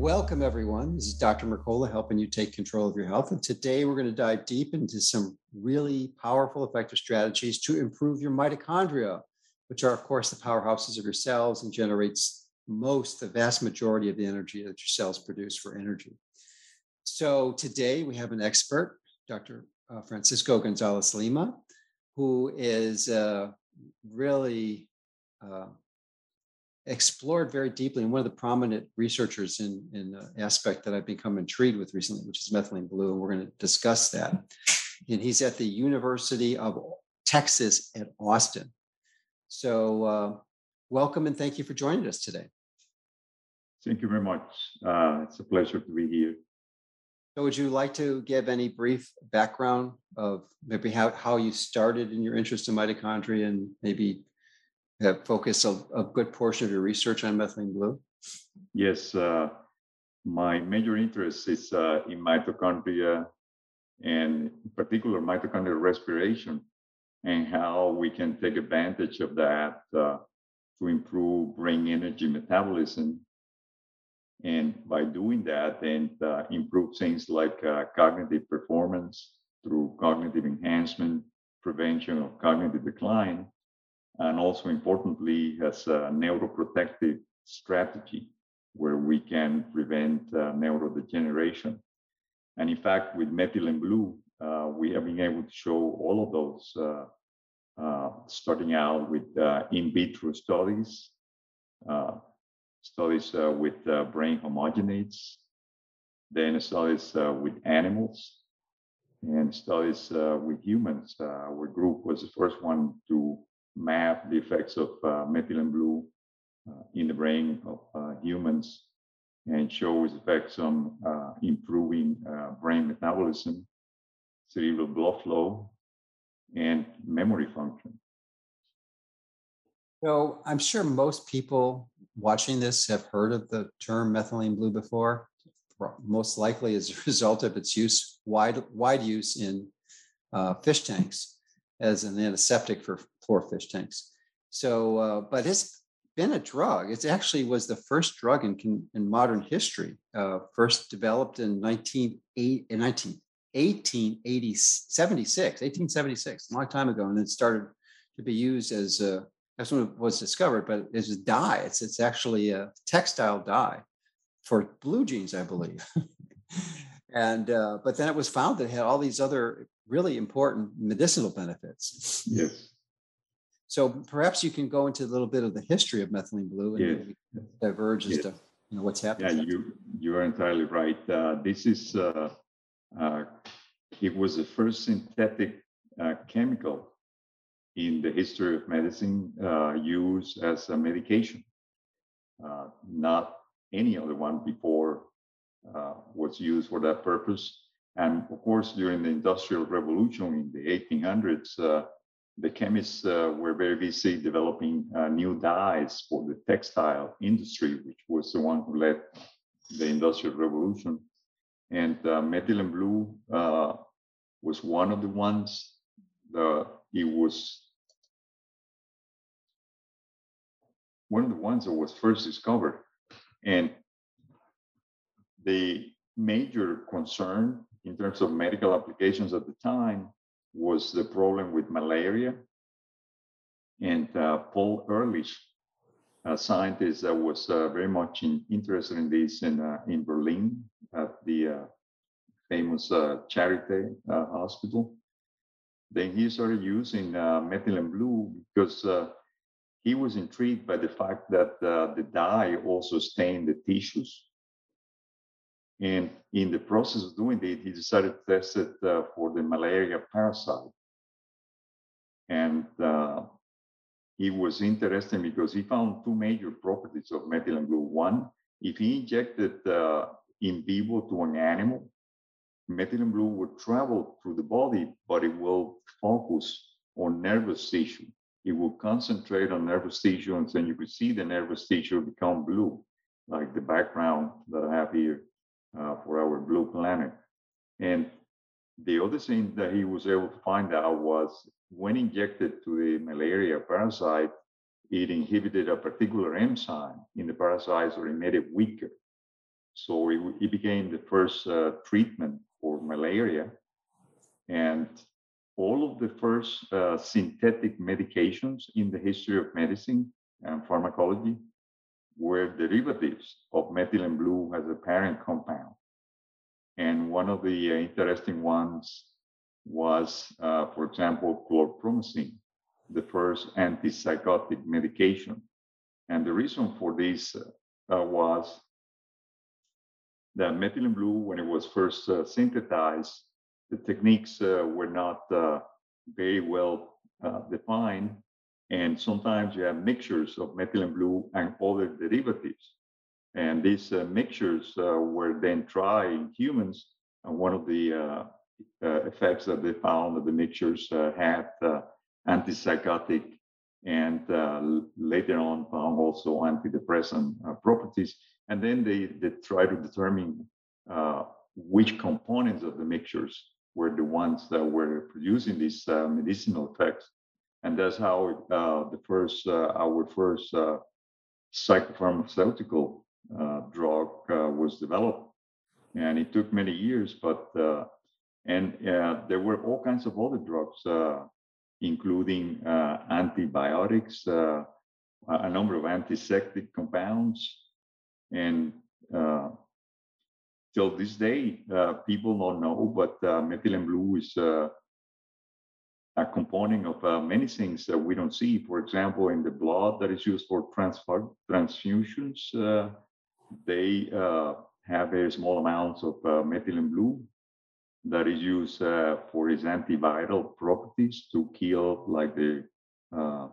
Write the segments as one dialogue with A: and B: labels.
A: Welcome, everyone. This is Dr. Mercola helping you take control of your health. And today we're going to dive deep into some really powerful, effective strategies to improve your mitochondria, which are, of course, the powerhouses of your cells and generates most, the vast majority of the energy that your cells produce for energy. So today we have an expert, Dr. Uh, Francisco Gonzalez Lima, who is uh, really uh, explored very deeply and one of the prominent researchers in in uh, aspect that I've become intrigued with recently, which is methylene blue, and we're going to discuss that. And he's at the University of Texas at Austin. So, uh, welcome and thank you for joining us today.
B: Thank you very much. Uh, it's a pleasure to be here.
A: So, would you like to give any brief background of maybe how, how you started in your interest in mitochondria and maybe have focused a, a, good portion of your research on methylene blue?
B: Yes, uh, my major interest is uh, in mitochondria and in particular mitochondrial respiration and how we can take advantage of that uh, to improve brain energy metabolism. And by doing that, and uh, improve things like uh, cognitive performance through cognitive enhancement, prevention of cognitive decline, and also importantly has a neuroprotective strategy where we can prevent uh, neurodegeneration. And in fact, with methylene blue, uh, we have been able to show all of those, uh, uh starting out with uh, in vitro studies, uh, studies with brain homogenates, then studies with animals, and studies with humans. our group was the first one to map the effects of uh, methylene blue uh, in the brain of uh, humans and shows effects on uh, improving uh, brain metabolism, cerebral blood flow, and memory function.
A: So I'm sure most people watching this have heard of the term methylene blue before, most likely as a result of its use, wide, wide use in uh, fish tanks as an antiseptic for for fish tanks. So, uh, but it's been a drug. It actually was the first drug in in modern history. Uh, first developed in 1980, in 19, 1876, 1876, a long time ago, and it started to be used as a, that's when it was discovered. But as a dye, it's it's actually a textile dye for blue jeans, I believe. and uh, but then it was found that it had all these other really important medicinal benefits.
B: Yes.
A: So perhaps you can go into a little bit of the history of methylene blue and diverge as yes. to you know what's happening.
B: Yeah, you you are entirely right. Uh, this is uh, uh, it was the first synthetic uh, chemical in the history of medicine uh, used as a medication. Uh, not any other one before was used for that purpose. And of course, during the Industrial Revolution in the 1800s, the chemists uh, were very busy developing uh, new dyes for the textile industry, which was the one who led the Industrial Revolution. And uh, methylene blue uh, was one of the ones. The, it was one of the ones that was first discovered. And the major concern in terms of medical applications at the time was the problem with malaria. And uh, Paul Ehrlich, a scientist that was uh, very much in, interested in this in, uh, in Berlin at the uh, famous Charité hospital, then he started using methylene blue because he was intrigued by the fact that the dye also stained the tissues and in the process of doing it, he decided to test it uh, for the malaria parasite. And uh, he was interesting because he found two major properties of methylene blue. One, if he injected uh, in vivo to an animal, methylene blue would travel through the body, but it will focus on nervous tissue. It will concentrate on nervous tissue, and then you could see the nervous tissue become blue, like the background that I have here for our blue planet. And the other thing that he was able to find out was when injected to the malaria parasite, it inhibited a particular enzyme in the parasite or it made it weaker. So it, it became the first uh, treatment for malaria. And all of the first uh, synthetic medications in the history of medicine and pharmacology were derivatives of methylene blue as a parent compound. And one of the uh, interesting ones was, uh, for example, chlorpromazine, the first antipsychotic medication. And the reason for this uh, was that methylene blue, when it was first uh, synthesized, the techniques uh, were not uh, very well defined. And sometimes you have mixtures of methylene blue and other derivatives. And these uh, mixtures uh, were then tried in humans. And one of the uh, uh effects that they found that the mixtures uh, had uh, antipsychotic and later on found also antidepressant properties. And then they, they try to determine which components of the mixtures were the ones that were producing these medicinal effects. And that's how the first, our first psychopharmaceutical uh, drug uh, was developed. And it took many years, but uh, and there were all kinds of other drugs, including antibiotics, a number of antiseptic compounds, and till this day, uh, people don't know, but uh, methylene blue is uh, a component of many things that we don't see. For example, in the blood that is used for transfusions, they uh, have very small amounts of uh, methylene blue that is used uh, for its antiviral properties to kill like the uh,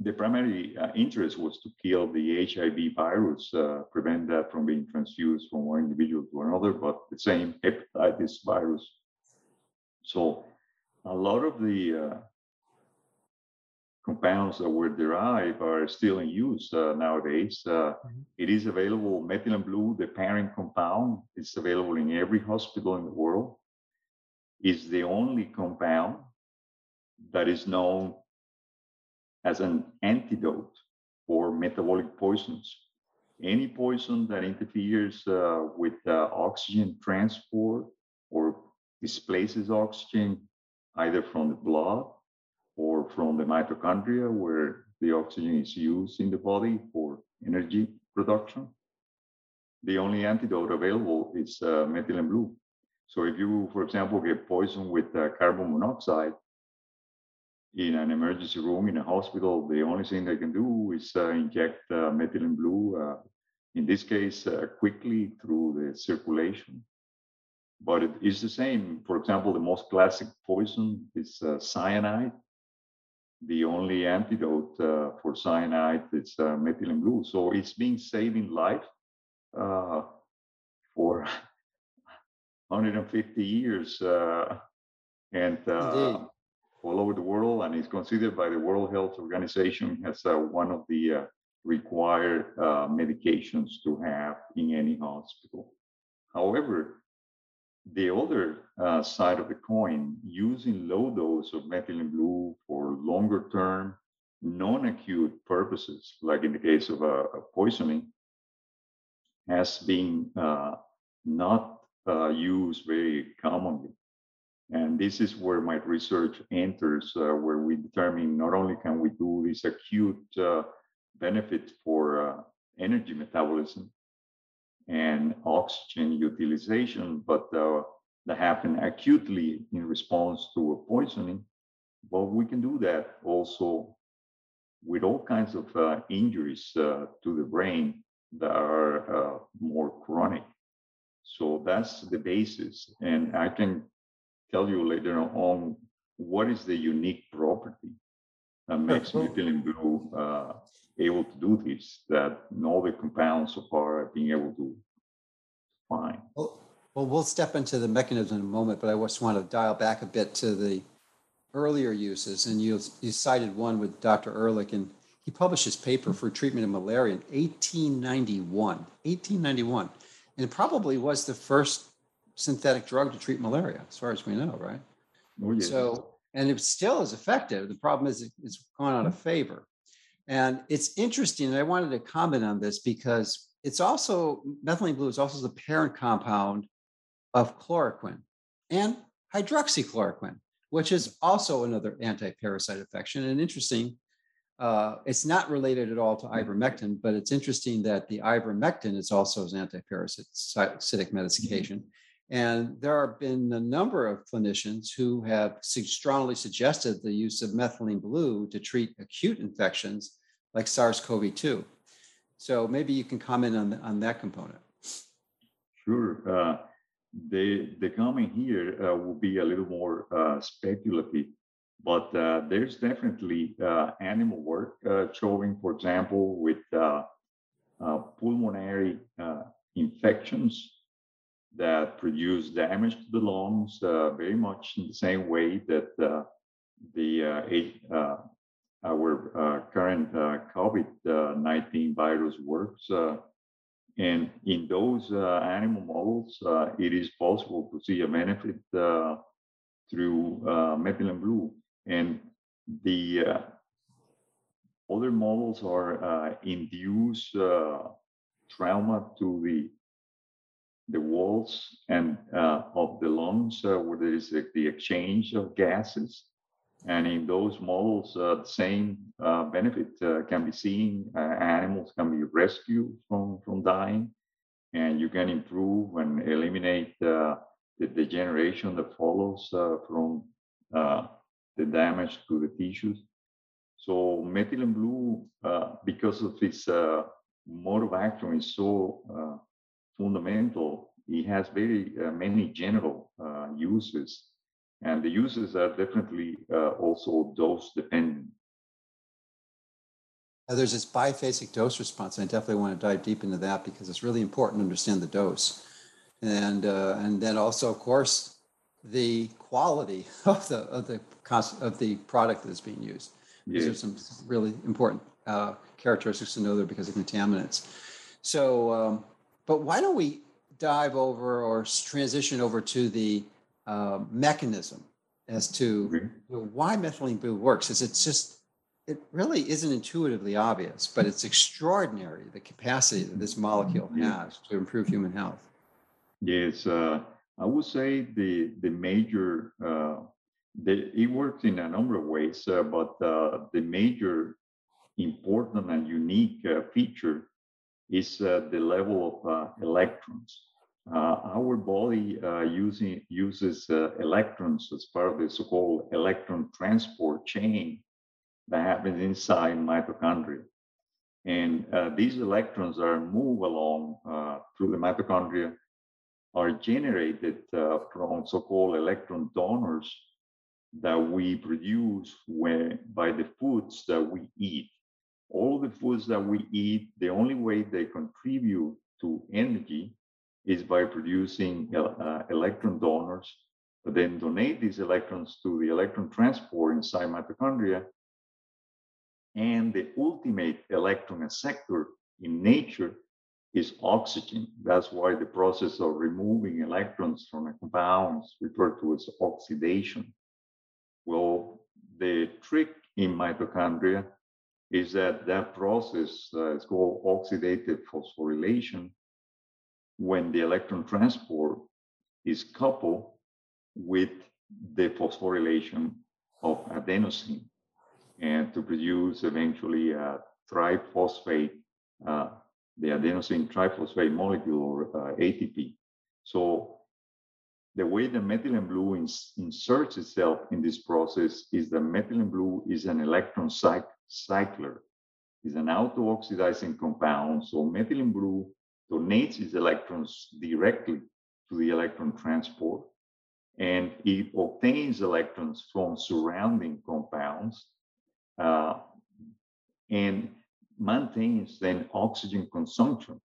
B: the primary uh, interest was to kill the HIV virus, uh, prevent that from being transfused from one individual to another, but the same hepatitis virus. So a lot of the compounds that were derived are still in use uh, nowadays. Uh, mm-hmm. it is available, methylene blue, the parent compound, is available in every hospital in the world. Is the only compound that is known as an antidote for metabolic poisons. Any poison that interferes uh, with uh, oxygen transport or displaces oxygen either from the blood or from the mitochondria where the oxygen is used in the body for energy production. The only antidote available is uh, methylene blue. So if you, for example, get poisoned with uh, carbon monoxide in an emergency room in a hospital, the only thing they can do is uh, inject uh, methylene blue, uh, in this case, uh, quickly through the circulation. But it is the same. For example, the most classic poison is cyanide the only antidote uh, for cyanide is uh, methylene blue. So it's been saving life uh, for 150 years uh, and uh, all over the world, and is considered by the World Health Organization as uh, one of the required medications to have in any hospital. However, the other uh, side of the coin, using low dose of methylene blue for longer term, non-acute purposes, like in the case of a, a poisoning, has been uh, not uh, used very commonly. And this is where my research enters, uh, where we determine not only can we do this acute uh, benefit for uh, energy metabolism, and oxygen utilization, but uh, that happen acutely in response to a poisoning. But we can do that also with all kinds of uh, injuries uh, to the brain that are uh, more chronic. So that's the basis. And I can tell you later on what is the unique property that makes methylene blue uh, able to do this that no other compounds so far are being able to fine.
A: Well, well, we'll step into the mechanism in a moment, but I just want to dial back a bit to the earlier uses. And you, you cited one with Dr. Ehrlich, and he published his paper for treatment of malaria in 1891. 1891. And it probably was the first synthetic drug to treat malaria, as far as we know, right?
B: Oh, yes.
A: So, and it still is effective. The problem is it's gone out of favor. And it's interesting, and I wanted to comment on this because it's also methylene blue is also the parent compound of chloroquine and hydroxychloroquine, which is also another anti-parasite affection. And interesting, uh, it's not related at all to ivermectin, but it's interesting that the ivermectin is also an anti-parasitic medication. And there have been a number of clinicians who have strongly suggested the use of methylene blue to treat acute infections like SARS-CoV-2. So maybe you can comment on, on that component.
B: Sure. Uh, the, the comment here uh, will be a little more uh, speculative, but uh, there's definitely uh, animal work uh, showing, for example, with pulmonary infections that produce damage to the lungs uh, very much in the same way that uh, the uh, our current COVID-19 virus works. and in those animal models, it is possible to see a benefit through methylene blue. And the other models are uh, induce uh, trauma to the the walls and uh, of the lungs uh, where there is the exchange of gases. And in those models, uh, the same uh, benefit uh, can be seen. Uh, animals can be rescued from, from dying, and you can improve and eliminate the degeneration that follows from the damage to the tissues. So methylene blue, because of its mode of action, is so fundamental. It has very uh, many general uh, uses, and the uses are definitely uh, also dose dependent.
A: there's this biphasic dose response, and I definitely want to dive deep into that because it's really important to understand the dose, and uh, and then also, of course, the quality of the of the of the product that is being used. Yes. These are some really important uh, characteristics to know there because of contaminants. So. Um, but why don't we dive over or transition over to the uh, mechanism as to you know, why methylene blue works? Is it's just it really isn't intuitively obvious, but it's extraordinary the capacity that this molecule has to improve human health.
B: Yes, uh, I would say the the major uh, the, it works in a number of ways, uh, but uh, the major important and unique uh, feature is uh, the level of uh, electrons. Uh, our body using, uses electrons as part of the so-called electron transport chain that happens inside mitochondria. And these electrons are moved along through the mitochondria are generated uh, from so-called electron donors that we produce when, by the foods that we eat all the foods that we eat, the only way they contribute to energy is by producing uh, electron donors, but then donate these electrons to the electron transport inside mitochondria. And the ultimate electron acceptor in nature is oxygen. That's why the process of removing electrons from a compound is referred to as oxidation. Well, the trick in mitochondria is that that process uh, is called oxidative phosphorylation when the electron transport is coupled with the phosphorylation of adenosine and to produce eventually a triphosphate, uh, the adenosine triphosphate molecule or uh, ATP. So the way the methylene blue ins- inserts itself in this process is that methylene blue is an electron cycle cycler is an auto-oxidizing compound. So methylene blue donates its electrons directly to the electron transport and it obtains electrons from surrounding compounds uh, and maintains then oxygen consumption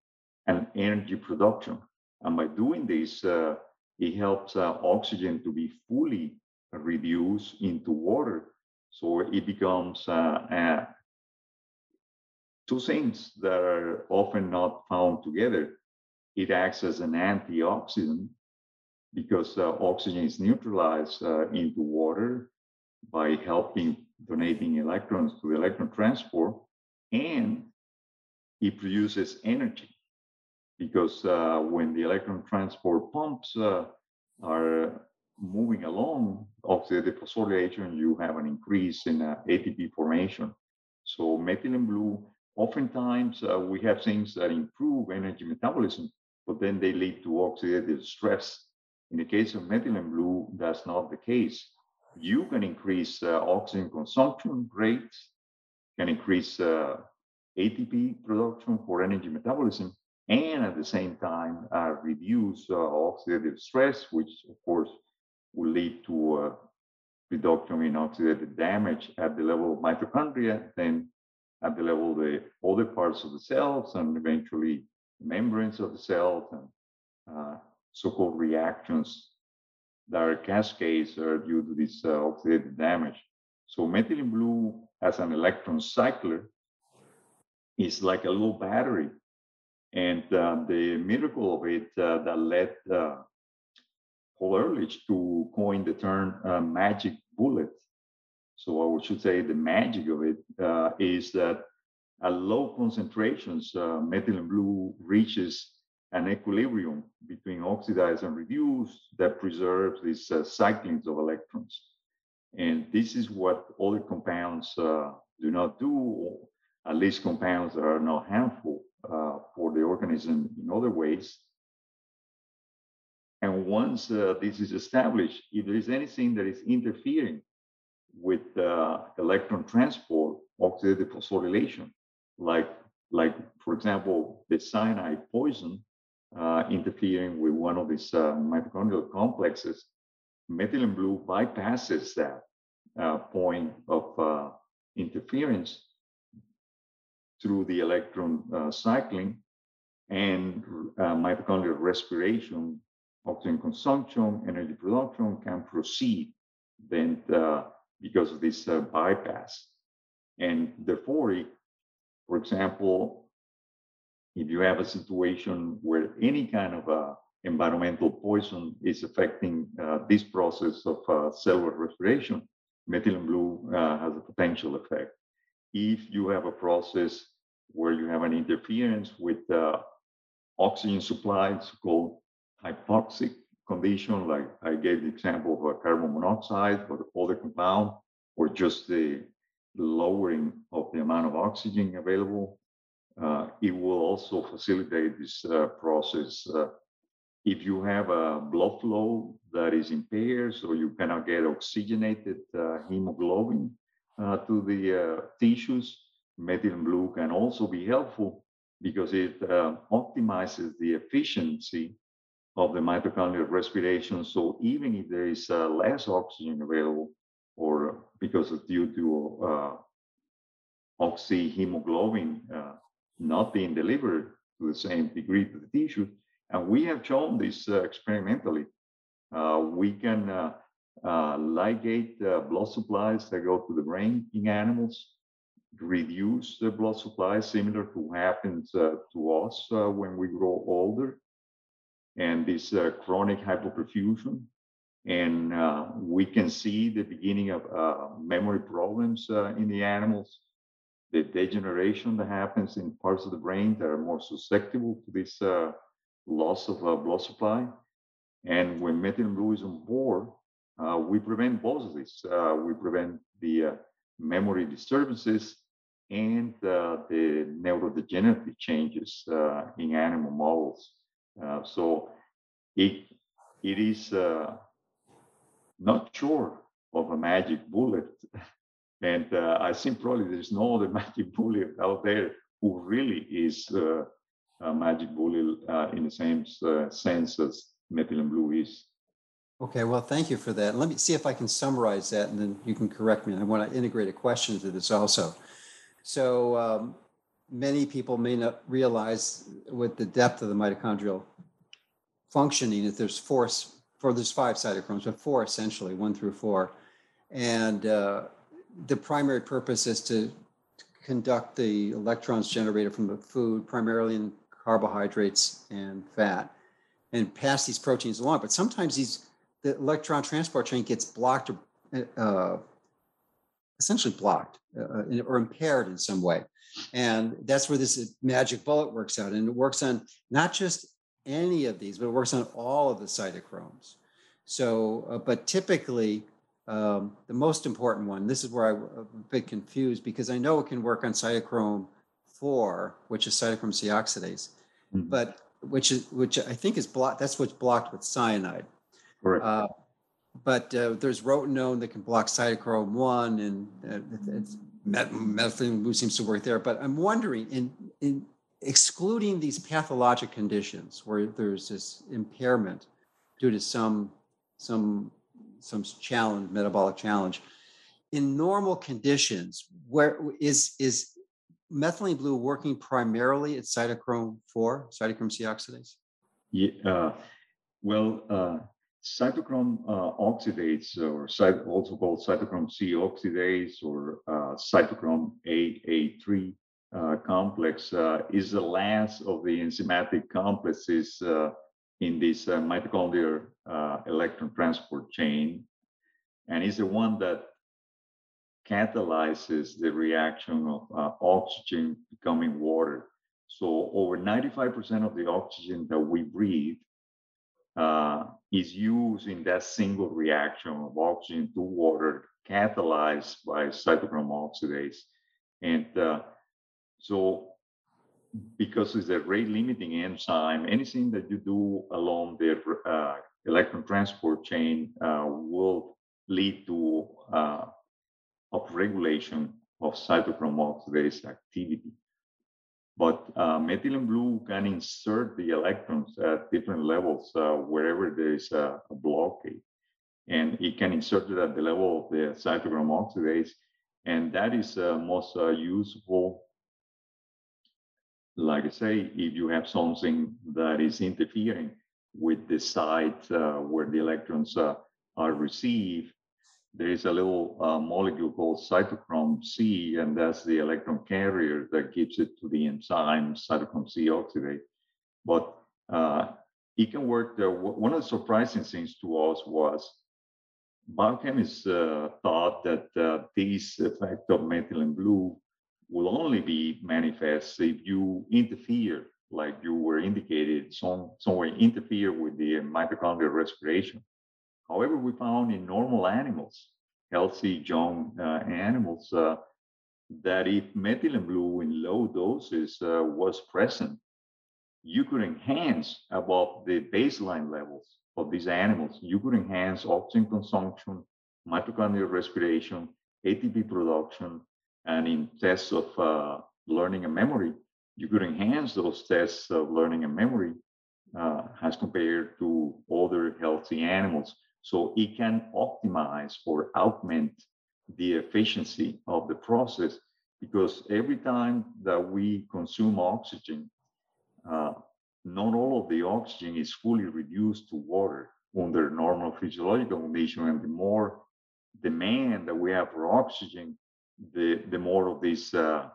B: and energy production And by doing this, uh, it helps uh, oxygen to be fully reduced into water. So it becomes uh, two things that are often not found together. It acts as an antioxidant because uh, oxygen is neutralized uh, into water by helping donating electrons to the electron transport, and it produces energy because uh, when the electron transport pumps uh, are moving along of the phosphorylation, you have an increase in uh, ATP formation. So methylene blue, oftentimes uh, we have things that improve energy metabolism, but then they lead to oxidative stress. In the case of methylene blue, that's not the case. You can increase uh, oxygen consumption rates, can increase uh, ATP production for energy metabolism, and at the same time uh, reduce uh, oxidative stress, which of course will lead to a reduction in oxidative damage at the level of mitochondria, then at the level of the other parts of the cells, and eventually membranes of the cells and uh, so-called reactions that are cascades are due to this uh, oxidative damage. So methylene blue as an electron cycler is like a little battery. And uh, the miracle of it uh, that led uh, Paul Ehrlich to coin the term uh, magic bullet. So I should say the magic of it uh, is that at low concentrations, uh, methylene blue reaches an equilibrium between oxidized and reduced that preserves these uh, cyclings of electrons. And this is what other compounds uh, do not do, at least compounds that are not harmful uh, for the organism in other ways. And once uh, this is established, if there is anything that is interfering with uh, electron transport, oxidative phosphorylation, like, like for example, the cyanide poison uh, interfering with one of these uh, mitochondrial complexes, methylene blue bypasses that uh, point of uh, interference through the electron cycling and mitochondrial respiration, oxygen consumption, energy production can proceed then because of this bypass. And therefore, for example, if you have a situation where any kind of uh, environmental poison is affecting uh, this process of uh, cellular respiration, methylene blue uh, has a potential effect. If you have a process where you have an interference with uh, oxygen supply, it's called hypoxic condition, like I gave the example of a carbon monoxide or other compound, or just the lowering of the amount of oxygen available uh, it will also facilitate this uh, process. Uh, if you have a blood flow that is impaired, so you cannot get oxygenated uh, hemoglobin uh, to the uh, tissues, methylene blue can also be helpful because it optimizes the efficiency of the mitochondrial respiration. So even if there is less oxygen available, or because of due to oxyhemoglobin not being delivered to the same degree to the tissue. And we have shown this uh, experimentally. Uh, we can uh, uh ligate blood supplies that go to the brain in animals, reduce the blood supply, similar to what happens uh, to us uh, when we grow older, and this chronic hypoperfusion. And we can see the beginning of memory problems in the animals the degeneration that happens in parts of the brain that are more susceptible to this uh, loss of uh, blood supply. And when methylene blue is on board, uh, we prevent both of these. Uh, we prevent the uh, memory disturbances and uh, the neurodegenerative changes in animal models. So it, it is not sure of a magic bullet And uh, I think probably there's no other magic bullet out there who really is uh, a magic bullet uh, in the same uh, sense as methylene blue is.
A: Okay, well, thank you for that. Let me see if I can summarize that and then you can correct me. And I want to integrate a question to this also. So, um, many people may not realize with the depth of the mitochondrial functioning that there's four, for there's five cytochromes, but four essentially, one through four. And uh, the primary purpose is to conduct the electrons generated from the food, primarily in carbohydrates and fat, and pass these proteins along. But sometimes these the electron transport chain gets blocked or uh, essentially blocked uh, or impaired in some way. And that's where this magic bullet works out. And it works on not just any of these, but it works on all of the cytochromes. So, uh, but typically, um, the most important one, this is where I'm a bit confused because I know it can work on cytochrome 4, which is cytochrome C oxidase, mm-hmm. but which is which I think is blocked. That's what's blocked with cyanide.
B: Correct. Uh,
A: but uh, there's rotenone that can block cytochrome 1, and uh, methylene blue seems to work there. But I'm wondering, in in excluding these pathologic conditions where there's this impairment due to some some some challenge metabolic challenge in normal conditions where is is methylene blue working primarily at cytochrome 4 cytochrome c oxidase
B: yeah uh, well uh, cytochrome uh, oxidase or also called cytochrome c oxidase or uh, cytochrome aa3 uh, complex uh, is the last of the enzymatic complexes uh, in this uh, mitochondrial uh, electron transport chain, and is the one that catalyzes the reaction of oxygen becoming water. So over 95% of the oxygen that we breathe uh, is used in that single reaction of oxygen to water catalyzed by cytochrome oxidase. And uh, so because it's a rate limiting enzyme, anything that you do along the uh, electron transport chain uh, will lead to uh, upregulation of cytochrome oxidase activity. But uh, methylene blue can insert the electrons at different levels uh, wherever there is a, a, blockade. And it can insert it at the level of the cytochrome oxidase. And that is uh, most useful like I say, if you have something that is interfering with the site uh, where the electrons uh, are received, there is a little uh, molecule called cytochrome C, and that's the electron carrier that gives it to the enzyme cytochrome C oxidase. But uh, it can work. There. One of the surprising things to us was biochemists uh, thought that uh, this effect of methylene blue will only be manifest if you interfere, like you were indicated, some some way interfere with the mitochondrial respiration. However, we found in normal animals, healthy young uh, animals, uh, that if methylene blue in low doses uh, was present, you could enhance above the baseline levels of these animals. You could enhance oxygen consumption, mitochondrial respiration, ATP production, and in tests of uh, learning and memory, you could enhance those tests of learning and memory uh, as compared to other healthy animals. So it can optimize or augment the efficiency of the process because every time that we consume oxygen, uh, not all of the oxygen is fully reduced to water under normal physiological condition. And the more demand that we have for oxygen, the, the more of this uh,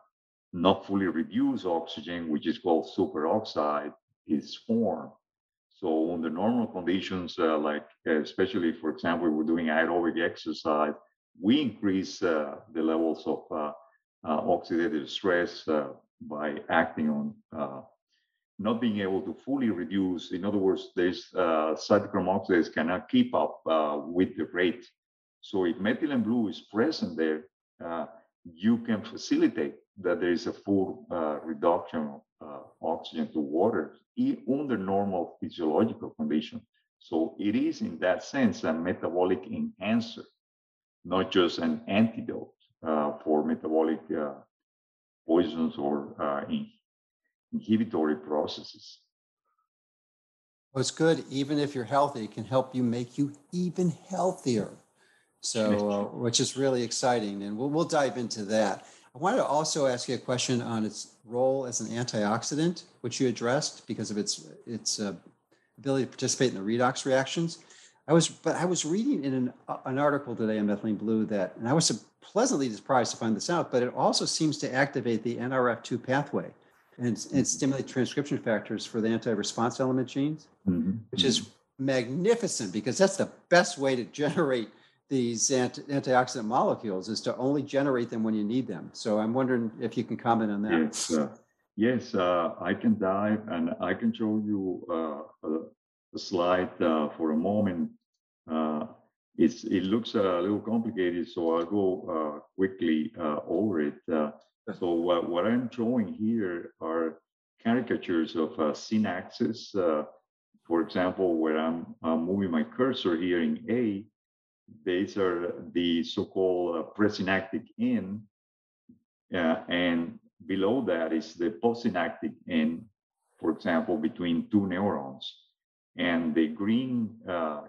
B: not fully reduced oxygen, which is called superoxide, is formed. So under normal conditions, uh, like especially for example, we're doing aerobic exercise, we increase uh, the levels of uh, uh, oxidative stress uh, by acting on not being able to fully reduce. In other words, this cytochrome oxidase cannot keep up with the rate. So if methylene blue is present there, uh, you can facilitate that there is a full uh, reduction uh, oxygen to water under normal physiological conditions. So it is, in that sense, a metabolic enhancer, not just an antidote uh, for metabolic uh, poisons or uh, in- inhibitory processes.
A: Well, it's good. Even if you're healthy, it can help you make you even healthier. So, uh, which is really exciting, and we'll, we'll dive into that. I wanted to also ask you a question on its role as an antioxidant, which you addressed because of its its uh, ability to participate in the redox reactions. I was, but I was reading in an, uh, an article today on methylene blue that, and I was pleasantly surprised to find this out, but it also seems to activate the NRF2 pathway and, and mm-hmm. stimulate transcription factors for the anti-response element genes, mm-hmm. which is magnificent because that's the best way to generate these anti- antioxidant molecules is to only generate them when you need them. So I'm wondering if you can comment on that.
B: Yes, uh, yes, uh, I can dive and I can show you uh, a, slide uh, for a moment. Uh, it's, it looks a little complicated, so I'll go uh, quickly over it. so what, what, I'm showing here are caricatures of synapses. for example, where I'm moving my cursor here in A, these are the so-called uh, presynaptic end, uh, and below that is the postsynaptic end, for example, between two neurons. And the green uh,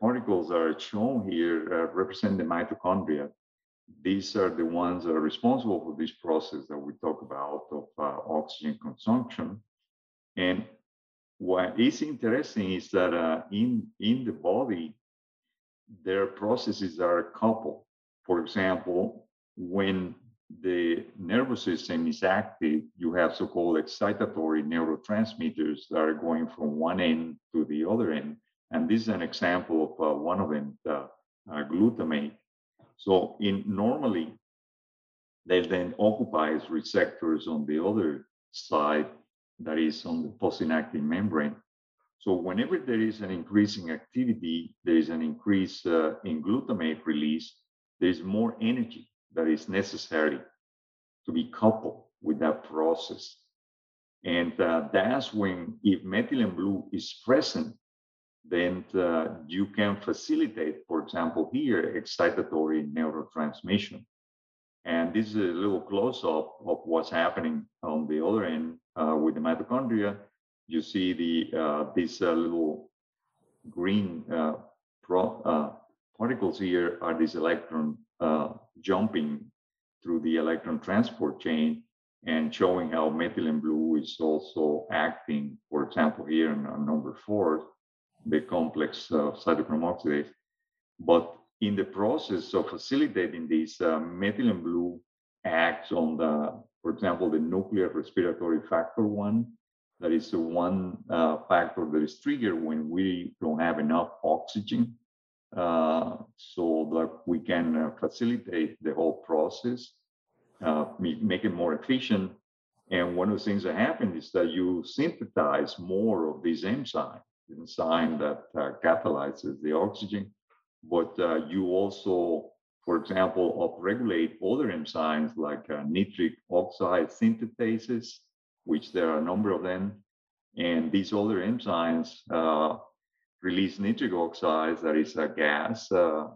B: particles are shown here uh, represent the mitochondria. These are the ones that are responsible for this process that we talk about of uh, oxygen consumption. And what is interesting is that uh, in, in the body, their processes are coupled. For example, when the nervous system is active, you have so-called excitatory neurotransmitters that are going from one end to the other end. And this is an example of uh, one of them, the uh, glutamate. So in normally, they then occupies receptors on the other side that is on the postsynaptic membrane. So whenever there is an increasing activity, there is an increase uh, in glutamate release, there is more energy that is necessary to be coupled with that process. And uh, that's when, if methylene blue is present, then uh, you can facilitate, for example, here, excitatory neurotransmission. And this is a little close up of what's happening on the other end uh, with the mitochondria you see the uh, these uh, little green uh, pro, uh, particles here are these electron uh, jumping through the electron transport chain and showing how methylene blue is also acting, for example, here in number four, the complex cytochrome oxidase. But in the process of facilitating this, methylene blue acts on the, for example, the nuclear respiratory factor one, that is the one uh, factor that is triggered when we don't have enough oxygen uh, so that we can uh, facilitate the whole process, uh, make it more efficient. And one of the things that happens is that you synthesize more of these enzymes, enzyme that uh, catalyzes the oxygen, but uh, you also, for example, upregulate other enzymes like nitric oxide synthetases, which there are a number of them. And these other enzymes uh, release nitric oxide, that is a gas uh,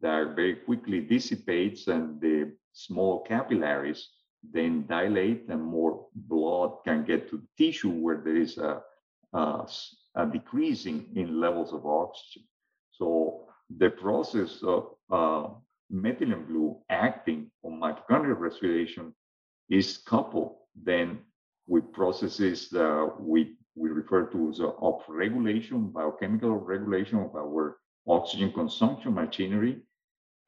B: that very quickly dissipates, and the small capillaries then dilate, and more blood can get to the tissue where there is a, a, a decreasing in levels of oxygen. So the process of uh, methylene blue acting on mitochondrial respiration is coupled then with processes that we, we refer to as upregulation, biochemical regulation of our oxygen consumption machinery,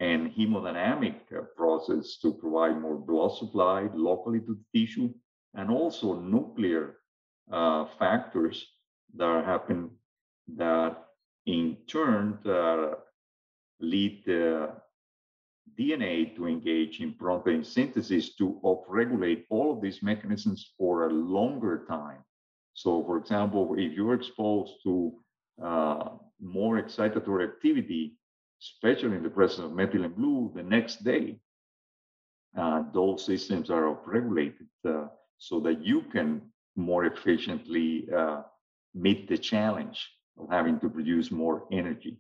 B: and hemodynamic uh, process to provide more blood supply locally to the tissue, and also nuclear uh, factors that happen that in turn uh, lead uh, DNA to engage in protein synthesis to upregulate all of these mechanisms for a longer time. So, for example, if you're exposed to uh, more excitatory activity, especially in the presence of methylene blue, the next day, uh, those systems are upregulated uh, so that you can more efficiently uh, meet the challenge of having to produce more energy.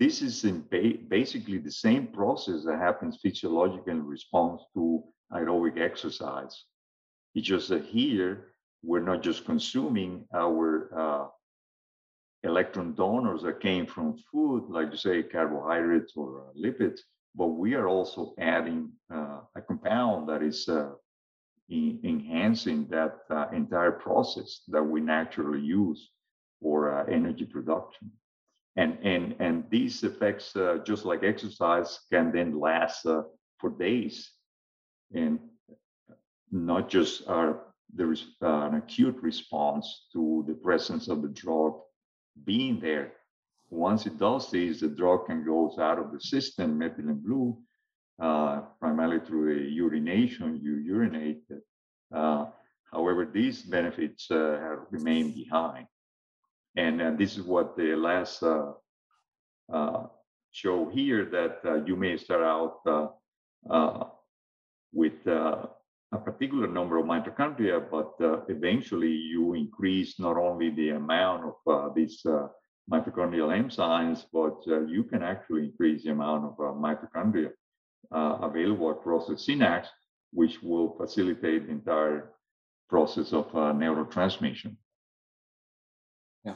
B: This is ba- basically the same process that happens physiologically in response to aerobic exercise. It's just that here we're not just consuming our uh, electron donors that came from food, like you say, carbohydrates or uh, lipids, but we are also adding uh, a compound that is uh, in enhancing that uh, entire process that we naturally use for uh, energy production. And, and, and these effects, uh, just like exercise, can then last uh, for days and not just are there is uh, an acute response to the presence of the drug being there. Once it does this, the drug can go out of the system, methylene blue, uh, primarily through the urination, you urinate. Uh, however, these benefits have remained behind. And uh, this is what the last uh, uh, show here that you may start out with a particular number of mitochondria, but uh, eventually you increase not only the amount of uh, these uh, mitochondrial enzymes, but uh, you can actually increase the amount of uh, mitochondria uh, available across the synapse, which will facilitate the entire process of neurotransmission.
A: Yeah,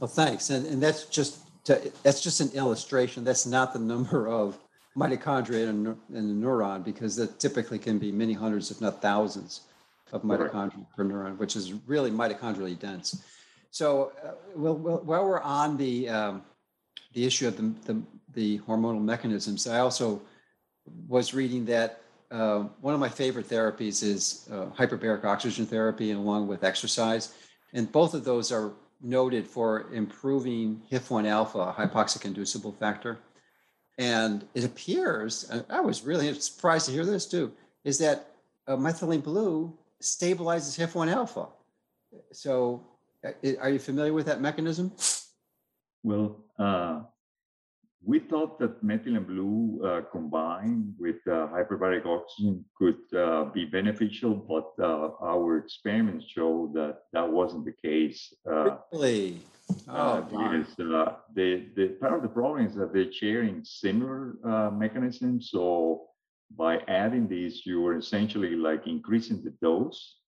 A: well, thanks, and and that's just to, that's just an illustration. That's not the number of mitochondria in a, in a neuron because that typically can be many hundreds, if not thousands, of mitochondria per neuron, which is really mitochondrially dense. So, uh, well, well, while we're on the um, the issue of the, the, the hormonal mechanisms, I also was reading that uh, one of my favorite therapies is uh, hyperbaric oxygen therapy, and along with exercise, and both of those are noted for improving HIF1 alpha, hypoxic inducible factor. And it appears, I was really surprised to hear this too, is that uh, methylene blue stabilizes HIF1 alpha. So, uh, are you familiar with that mechanism?
B: Well, uh, we thought that methylene blue uh, combined with uh, hyperbaric oxygen could uh, be beneficial, but uh, our experiments show that that wasn't the case.
A: Uh, really?
B: Oh, yes. Uh, the, the part of the problem is that they're sharing similar mechanisms. So by adding these, you are essentially like increasing the dose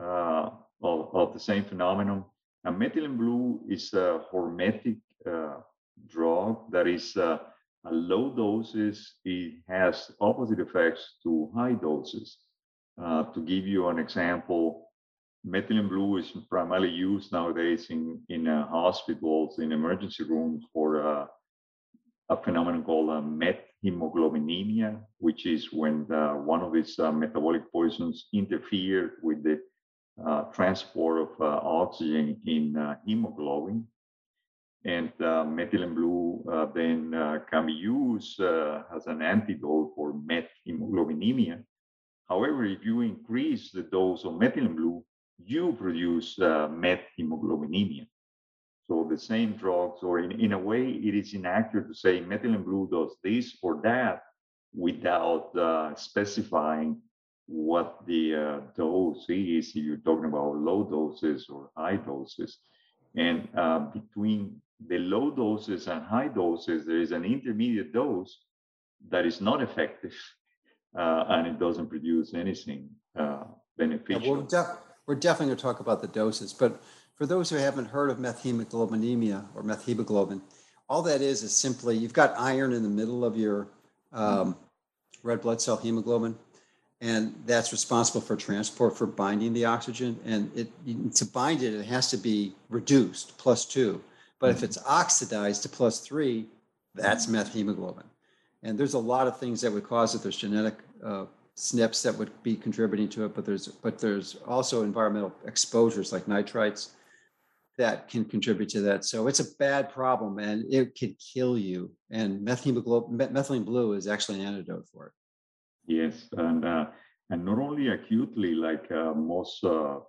B: of, of the same phenomenon. And methylene blue is a hormetic drug that is uh, a low doses, it has opposite effects to high doses. Uh, to give you an example, methylene blue is primarily used nowadays in, in uh, hospitals, in emergency rooms for uh, a phenomenon called uh, methemoglobinemia, which is when the, one of these uh, metabolic poisons interfere with the uh, transport of uh, oxygen in uh, hemoglobin and uh, methylene blue uh, then uh, can be used uh, as an antidote for methemoglobinemia. However, if you increase the dose of methylene blue, you produce uh, methemoglobinemia. So the same drugs, or in, in a way, it is inaccurate to say methylene blue does this or that without uh, specifying what the dose is. If you're talking about low doses or high doses. And uh, between the low doses and high doses, there is an intermediate dose that is not effective uh, and it doesn't produce anything uh, beneficial.
A: Yeah, we're, def- we're, definitely going to talk about the doses, but for those who haven't heard of methemoglobinemia or methemoglobin, all that is is simply you've got iron in the middle of your um, red blood cell hemoglobin, and that's responsible for transport for binding the oxygen. And it to bind it, it has to be reduced plus two. But if it's oxidized to plus three, that's methemoglobin. And there's a lot of things that would cause it. There's genetic uh, SNPs that would be contributing to it, but there's but there's also environmental exposures like nitrites that can contribute to that. So it's a bad problem, and it could kill you. And methemoglobin, methylene blue is actually an antidote for it.
B: Yes, and uh, and not only acutely, like uh, most uh,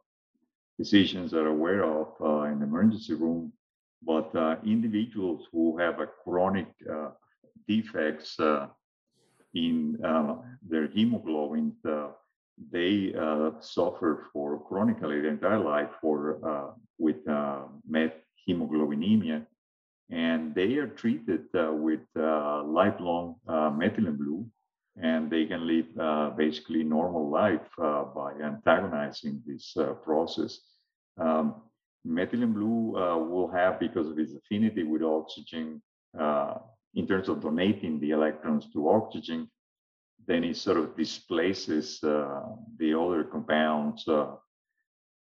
B: physicians are aware of uh, in the emergency room, but uh, individuals who have a chronic uh, defects uh, in uh, their hemoglobin, uh, they uh, suffer for chronically their entire life for with methemoglobinemia, and they are treated with lifelong methylene blue, and they can live basically normal life by antagonizing this process. Um, methylene blue uh, will have, because of its affinity with oxygen, uh, in terms of donating the electrons to oxygen, then it sort of displaces uh, the other compounds. Uh,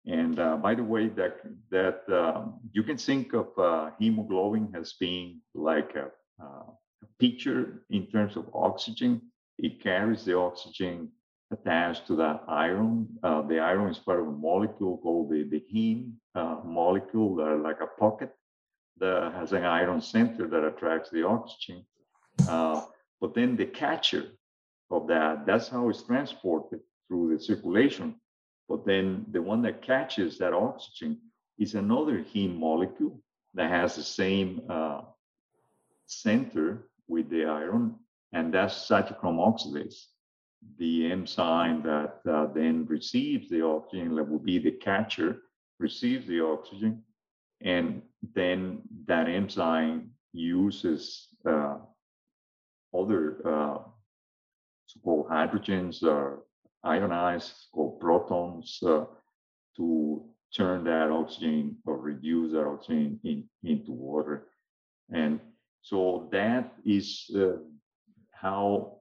B: and uh, by the way, that that um, you can think of uh, hemoglobin as being like a, a picture in terms of oxygen. It carries the oxygen attached to that iron. Uh, the iron is part of a molecule called the, the heme molecule, like a pocket that has an iron center that attracts the oxygen. but then the catcher of that. That's how it's transported through the circulation. But then the one that catches that oxygen is another heme molecule that has the same uh, center with the iron, and that's cytochrome oxidase. The enzyme that uh, then receives the oxygen, that will be the catcher, receives the oxygen, and then that enzyme uses uh, other uh, so-called hydrogens or ionized called protons uh, to turn that oxygen or reduce that oxygen in, into water. And so that is uh, how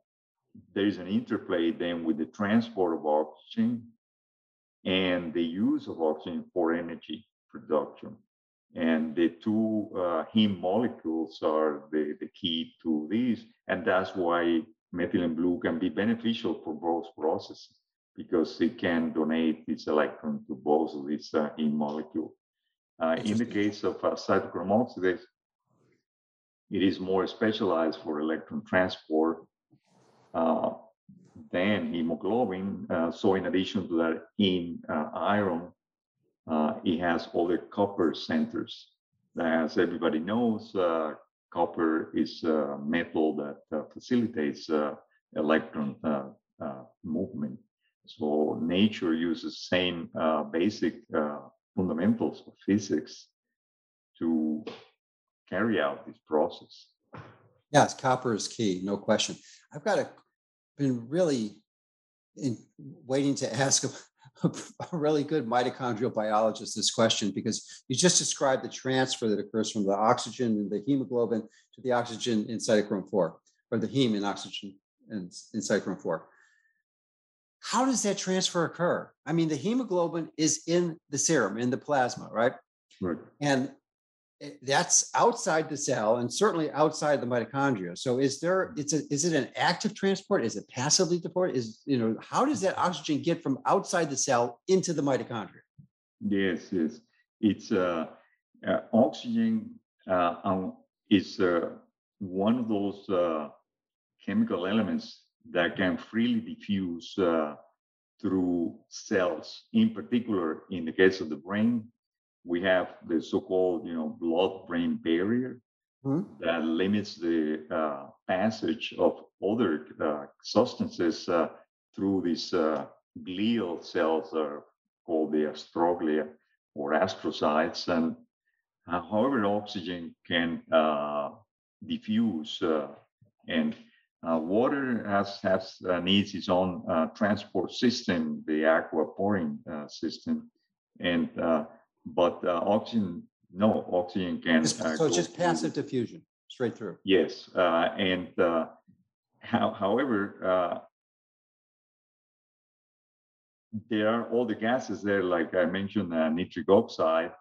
B: there is an interplay then with the transport of oxygen and the use of oxygen for energy production. And the two uh, heme molecules are the, the key to this. And that's why methylene blue can be beneficial for both processes because it can donate its electron to both of these uh, heme molecule. Uh, in the case of uh, cytochrome oxidase, it is more specialized for electron transport than hemoglobin. Uh, so in addition to that, in uh, iron, uh, it has other copper centers. As everybody knows, copper is a metal that uh, facilitates uh, electron uh, movement. So nature uses same basic fundamentals of physics to carry out this process.
A: Yes, copper is key, no question. I've got a, been really in, waiting to ask a really good mitochondrial biologist this question because you just described the transfer that occurs from the oxygen and the hemoglobin to the oxygen in cytochrome 4 or the heme in oxygen in, in cytochrome 4 how does that transfer occur? I mean the hemoglobin is in the serum in the plasma right?
B: Right.
A: And that's outside the cell and certainly outside the mitochondria. So is there it's a is it an active transport? Is it passively transport? Is you know how does that oxygen get from outside the cell into the mitochondria?
B: Yes, yes. It's uh, uh oxygen uh, um, is uh, one of those uh, chemical elements that can freely diffuse uh, through cells. In particular, in the case of the brain, we have the so-called, you know, blood-brain barrier mm-hmm. that limits the uh, passage of other uh, substances uh, through these uh, glial cells, are called the astroglia or astrocytes. And uh, however, oxygen can uh, diffuse and water has, has needs its own transport system, the aquaporin system, and but uh, oxygen, no, oxygen can.
A: Uh, so it's just passive through. diffusion straight through.
B: Yes, uh, and uh, how, however, uh, there are all the gases there, like I mentioned, uh, nitric oxide,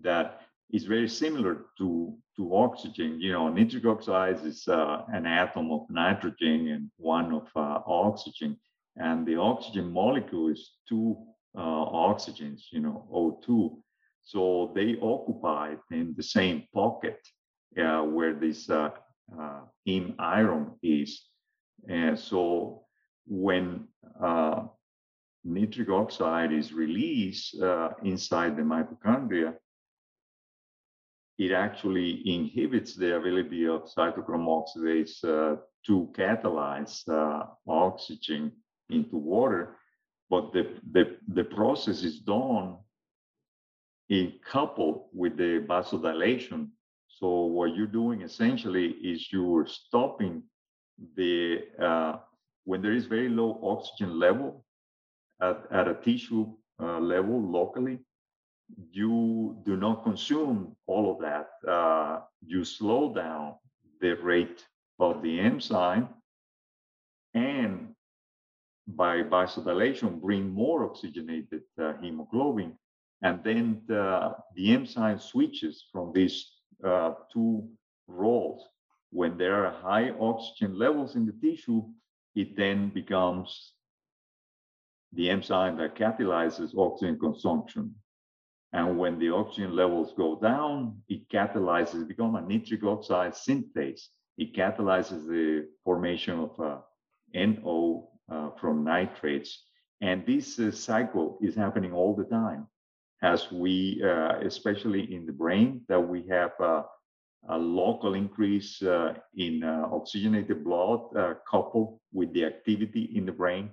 B: that is very similar to to oxygen. You know, nitric oxide is an atom of nitrogen and one of oxygen, and the oxygen molecule is two uh, oxygens, you know, O2. So they occupy in the same pocket uh, where this uh, uh, heme iron is. And so when uh, nitric oxide is released uh, inside the mitochondria, it actually inhibits the ability of cytochrome oxidase uh, to catalyze uh, oxygen into water but the, the, the process is done in couple with the vasodilation. So what you're doing essentially is you're stopping the uh, when there is very low oxygen level at, at a tissue uh, level locally, you do not consume all of that. Uh, you slow down the rate of the enzyme and by vasodilation bring more oxygenated uh, hemoglobin. And then the, the enzyme switches from these uh, two roles. When there are high oxygen levels in the tissue, it then becomes the enzyme that catalyzes oxygen consumption. And when the oxygen levels go down, it catalyzes, become a nitric oxide synthase. It catalyzes the formation of uh, NO from nitrates. And this uh, cycle is happening all the time as we, uh, especially in the brain, that we have uh, a local increase uh, in oxygenated blood coupled with the activity in the brain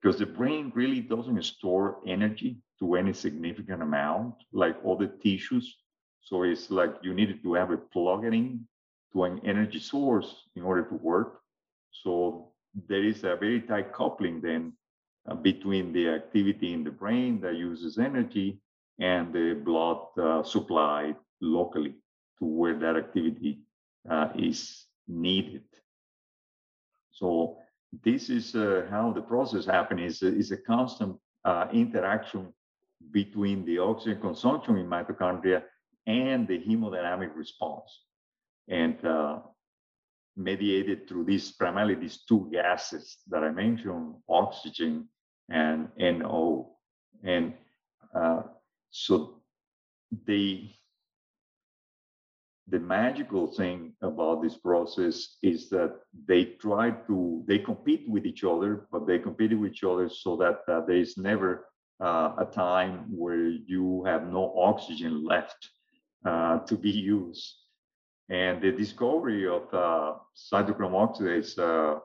B: because the brain really doesn't store energy to any significant amount like other tissues. So it's like you needed to have a plugged in to an energy source in order to work. So there is a very tight coupling then uh, between the activity in the brain that uses energy and the blood uh, supply locally to where that activity uh, is needed. So this is uh, how the process happens is, is a constant uh, interaction between the oxygen consumption in mitochondria and the hemodynamic response and uh, mediated through these primarily these two gases that i mentioned oxygen and no and uh, so the the magical thing about this process is that they try to they compete with each other but they compete with each other so that uh, there is never uh, a time where you have no oxygen left uh, to be used and the discovery of uh, cytochrome oxidase uh,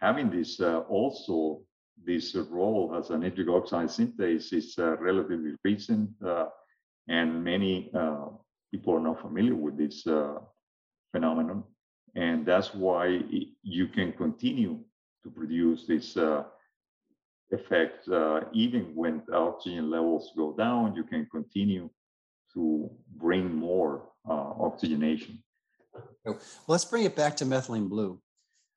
B: having this uh, also this role as a nitric oxide synthase is relatively recent and many people are not familiar with this phenomenon. And that's why you can continue to produce this uh, effect uh, even when oxygen levels go down. You can continue to bring more oxygenation.
A: Well, let's bring it back to methylene blue.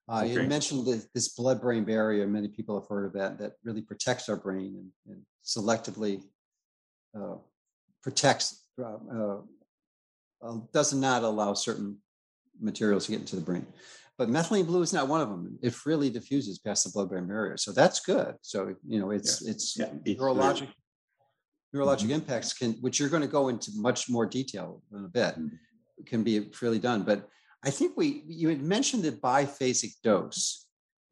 A: Uh, okay. You mentioned the, this blood-brain barrier. Many people have heard of that. That really protects our brain and, and selectively uh, protects uh, uh, does not allow certain materials to get into the brain. But methylene blue is not one of them. It freely diffuses past the blood-brain barrier, so that's good. So you know, it's yeah. it's, yeah, it's neurologic neurologic mm-hmm. impacts can, which you're going to go into much more detail in a bit, mm-hmm. can be freely done. But I think we you had mentioned the biphasic dose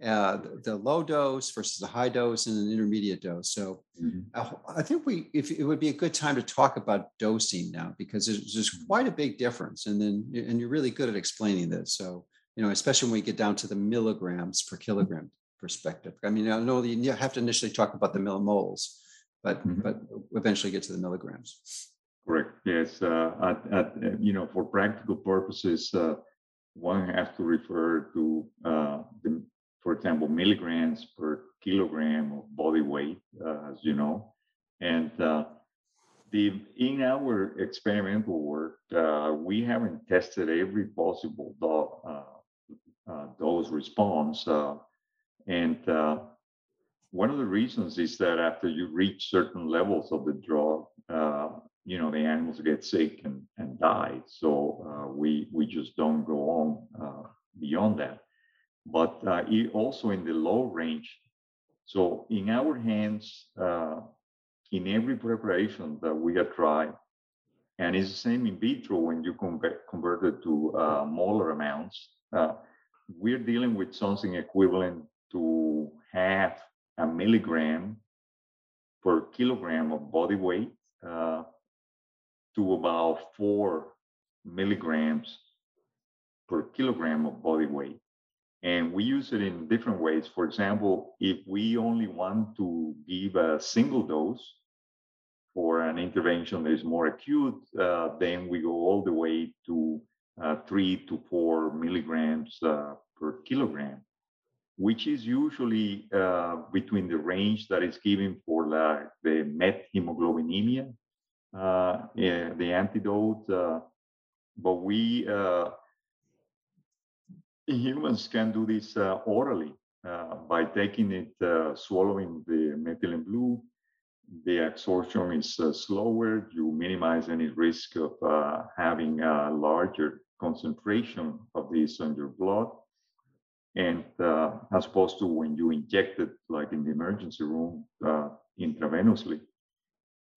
A: uh, the, low dose versus the high dose and an intermediate dose. So mm-hmm. uh, I think we, if it would be a good time to talk about dosing now because there's, there's mm-hmm. quite a big difference, and then and you're really good at explaining this. So you know, especially when we get down to the milligrams per kilogram perspective. I mean, I know you have to initially talk about the millimoles, but mm-hmm. but eventually get to the milligrams.
B: Correct. Yes. Uh, at, at, you know, for practical purposes, uh, one has to refer to uh, the for example, milligrams per kilogram of body weight, uh, as you know. And uh, the in our experimental work, uh, we haven't tested every possible do- uh, uh, dose response. Uh, and one of the reasons is that after you reach certain levels of the drug, you know, the animals get sick and, and die. So we we just don't go on beyond that but uh, also in the low range. So in our hands, uh, in every preparation that we have tried, and it's the same in vitro when you convert, convert it to uh, molar amounts, uh, we're dealing with something equivalent to half a milligram per kilogram of body weight uh, to about four milligrams per kilogram of body weight. And we use it in different ways. For example, if we only want to give a single dose for an intervention that is more acute, uh, then we go all the way to uh, three to four milligrams uh, per kilogram, which is usually uh, between the range that is given for the, the methemoglobinemia, uh, the antidote. Uh, but we humans can do this uh, orally. uh, by taking it, uh, swallowing the methylene blue, the absorption is uh, slower. You minimize any risk of uh, having a larger concentration of this in your blood. And uh, as opposed to when you inject it, like in the emergency room, uh, intravenously.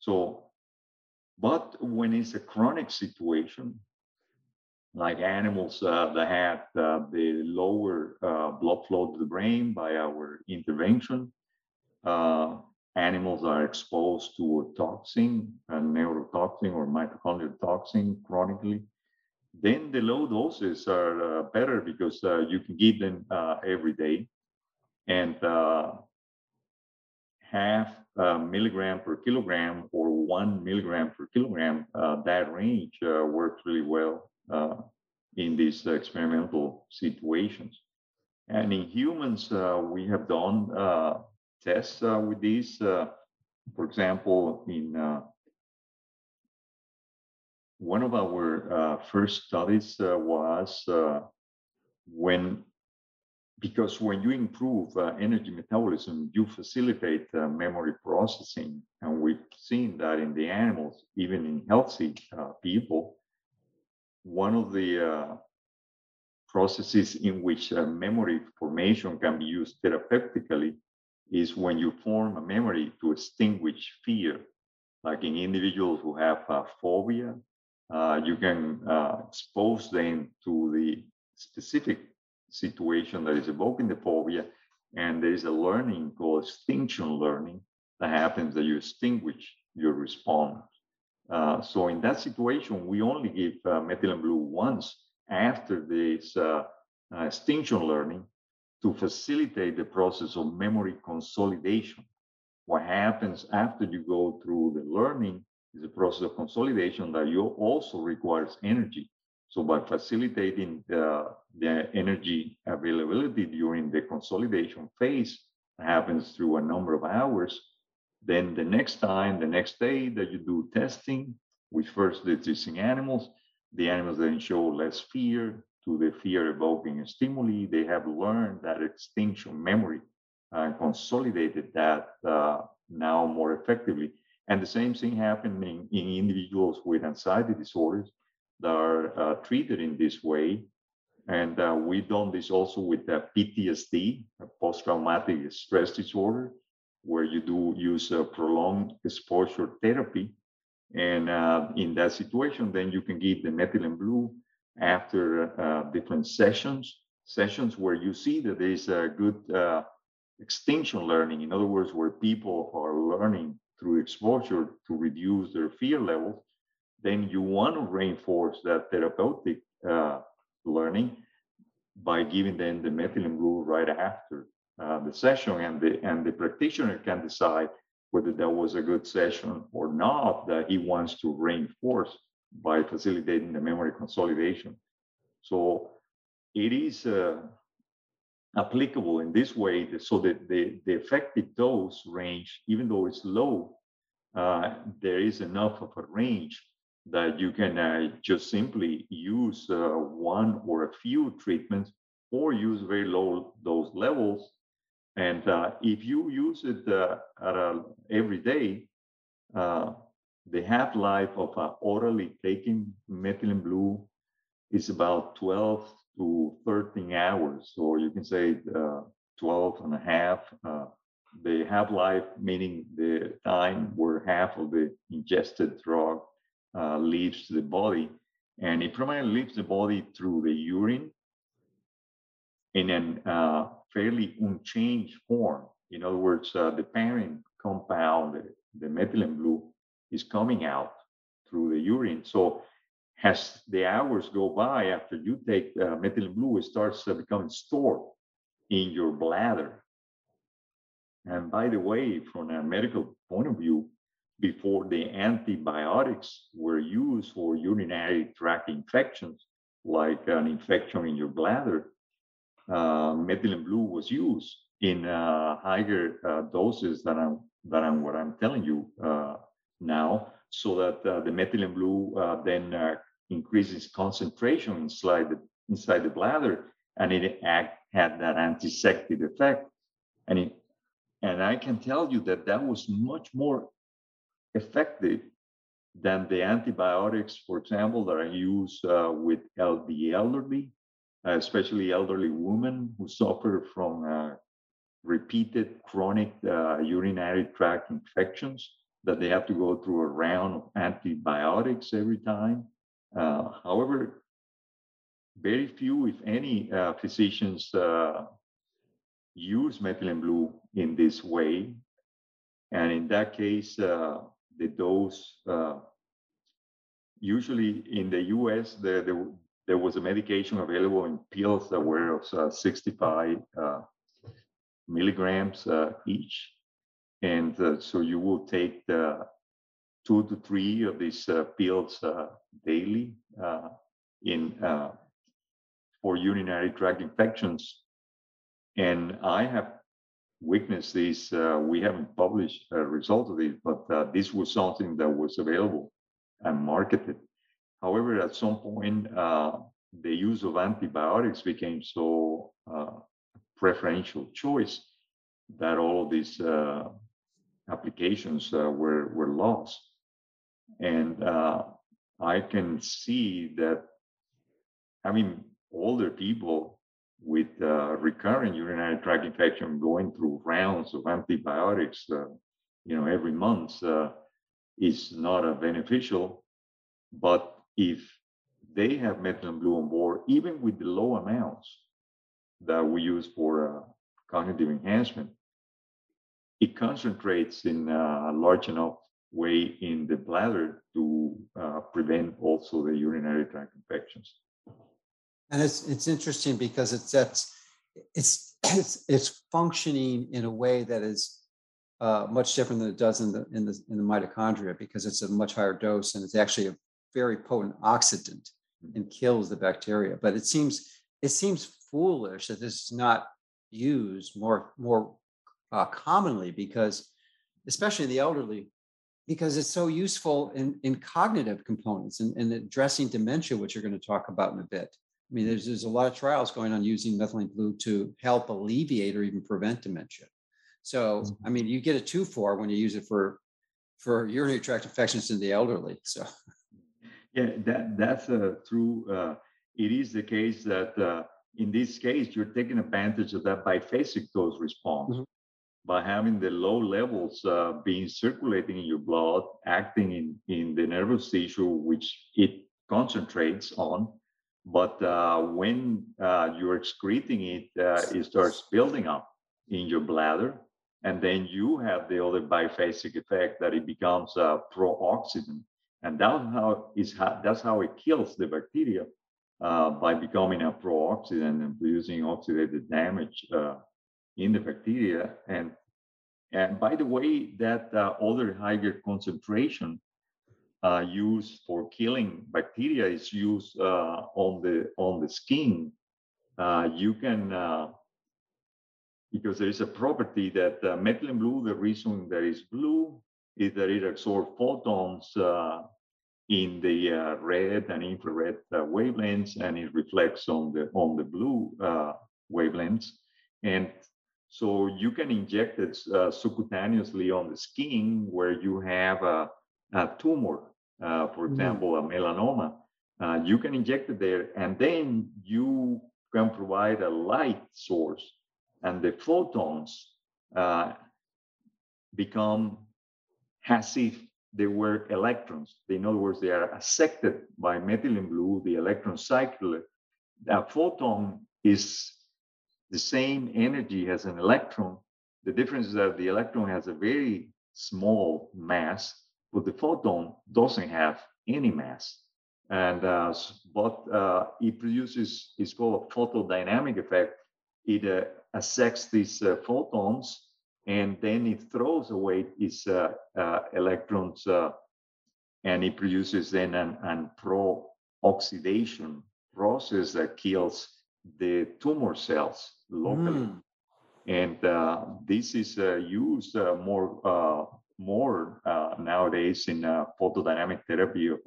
B: So, but when it's a chronic situation, like animals uh, that have uh, the lower uh, blood flow to the brain by our intervention, uh, animals are exposed to a toxin, a neurotoxin or mitochondrial toxin chronically, then the low doses are uh, better because uh, you can give them uh, every day. And uh, half uh, milligram per kilogram or one milligram per kilogram, uh, that range works really well in these experimental situations. And in humans, we have done tests with these. for example, in one of our uh, first studies uh, was uh, when because when you improve uh, energy metabolism you facilitate uh, memory processing. And we've seen that in the animals even in healthy uh, people. One of the processes in which memory formation can be used therapeutically is when you form a memory to extinguish fear. Like in individuals who have phobia you can uh, expose them to the specific situation that is evoking the phobia. And there is a learning called extinction learning that happens that you extinguish your response. Uh, so in that situation, we only give uh, methylene blue once after this uh, uh, extinction learning to facilitate the process of memory consolidation. What happens after you go through the learning is a process of consolidation that you also requires energy. So by facilitating the, the energy availability during the consolidation phase happens through a number of hours, then the next time, the next day that you do testing with first diseasing animals, the animals then show less fear to the fear evoking stimuli. They have learned that extinction memory and consolidated that uh, now more effectively. And the same thing happening in individuals with anxiety disorders that are uh, treated in this way. And uh, we've done this also with uh, PTSD, post-traumatic stress disorder, where you do use prolonged exposure therapy. And uh, in that situation, then you can give the methylene blue after uh, different sessions, sessions where you see that there is a good uh, extinction learning. In other words, where people are learning through exposure to reduce their fear levels, then you want to reinforce that therapeutic uh, learning by giving them the methylene blue right after uh, the session, and the and the practitioner can decide whether that was a good session or not that he wants to reinforce by facilitating the memory consolidation. So it is uh, applicable in this way so that the, the effective dose range, even though it's low, uh, there is enough of a range that you can uh, just simply use uh, one or a few treatments or use very low dose levels. And uh, if you use it uh, a, every day, uh, the half-life of orally taking methylene blue is about 12 to 13 hours, or you can say uh, 12 and a half. Uh, the half life, meaning the time where half of the ingested drug uh, leaves the body. And it primarily leaves the body through the urine in a uh, fairly unchanged form. In other words, uh, the parent compound, the, the methylene blue, is coming out through the urine. So as the hours go by after you take uh, methylene blue, it starts uh, becoming stored in your bladder. And by the way, from a medical point of view, before the antibiotics were used for urinary tract infections, like an infection in your bladder, uh, methylene blue was used in uh, higher uh, doses than I'm, than I'm, what I'm telling you uh, now, so that uh, the methylene blue uh, then increases concentration inside the, inside the bladder and it act had that antiseptic effect. And, it, and I can tell you that that was much more effective than the antibiotics, for example, that are used uh, with the elderly, uh, especially elderly women who suffer from uh, repeated chronic uh, urinary tract infections that they have to go through a round of antibiotics every time. Uh, however, very few, if any, uh, physicians use methylene blue in this way. And in that case, the dose. Uh, usually in the US, the, the, there was a medication available in pills that were of uh, 65 uh, milligrams uh, each. And uh, so you will take the two to three of these uh, pills daily in for urinary tract infections. And I have witnessed this. Uh, we haven't published a result of it, but uh, this was something that was available and marketed. However, at some point, uh, the use of antibiotics became so uh, preferential choice that all of these uh, applications uh, were were lost. And I can see that, I mean, older people with uh, recurrent urinary tract infection going through rounds of antibiotics, uh, you know, every month uh, is not a beneficial. But if they have methylene blue on board, even with the low amounts that we use for uh, cognitive enhancement, it concentrates in a large enough way in the bladder to uh, prevent also the urinary tract infections.
A: And it's it's interesting because it's that's it's it's it's functioning in a way that is uh, much different than it does in the in the in the mitochondria because it's a much higher dose and it's actually a very potent oxidant and kills the bacteria. But it seems it seems foolish that this is not used more more uh, commonly because especially in the elderly because it's so useful in, in cognitive components and, and addressing dementia, which you're going to talk about in a bit. I mean, there's, there's a lot of trials going on using methylene blue to help alleviate or even prevent dementia. So, I mean, you get a two for when you use it for for urinary tract infections in the elderly. So,
B: yeah, that that's a uh, true. Uh, it is the case that uh, in this case you're taking advantage of that biphasic dose response mm-hmm. By having the low levels uh, being circulating in your blood, acting in in the nervous tissue, which it concentrates on but uh, when uh, you're excreting it, uh, it starts building up in your bladder. And then you have the other biphasic effect that it becomes a pro-oxidant. And that's how, is how, that's how it kills the bacteria uh, by becoming a pro-oxidant and producing oxidative damage uh, in the bacteria. And, and by the way, that uh, other higher concentration uh, used for killing bacteria is used uh, on the on the skin. Uh, you can uh, because there is a property that uh, methylene blue. The reason that is blue is that it absorbs photons uh, in the red and infrared wavelengths, and it reflects on the on the blue wavelengths. And so you can inject it subcutaneously on the skin where you have a a tumor, uh, for mm-hmm. example, mm-hmm. a melanoma, uh, you can inject it there, and then you can provide a light source, and the photons uh, become as if they were electrons. In other words, they are accepted by methylene blue, the electron cycle. A photon is the same energy as an electron. The difference is that the electron has a very small mass but the photon doesn't have any mass. And uh, but uh, it produces, it's called a photodynamic effect. It uh, these uh, photons and then it throws away its uh, uh, electrons and it produces then an, an pro-oxidation process that kills the tumor cells locally. Mm. And this is used more more uh, nowadays in uh, photodynamic therapy of,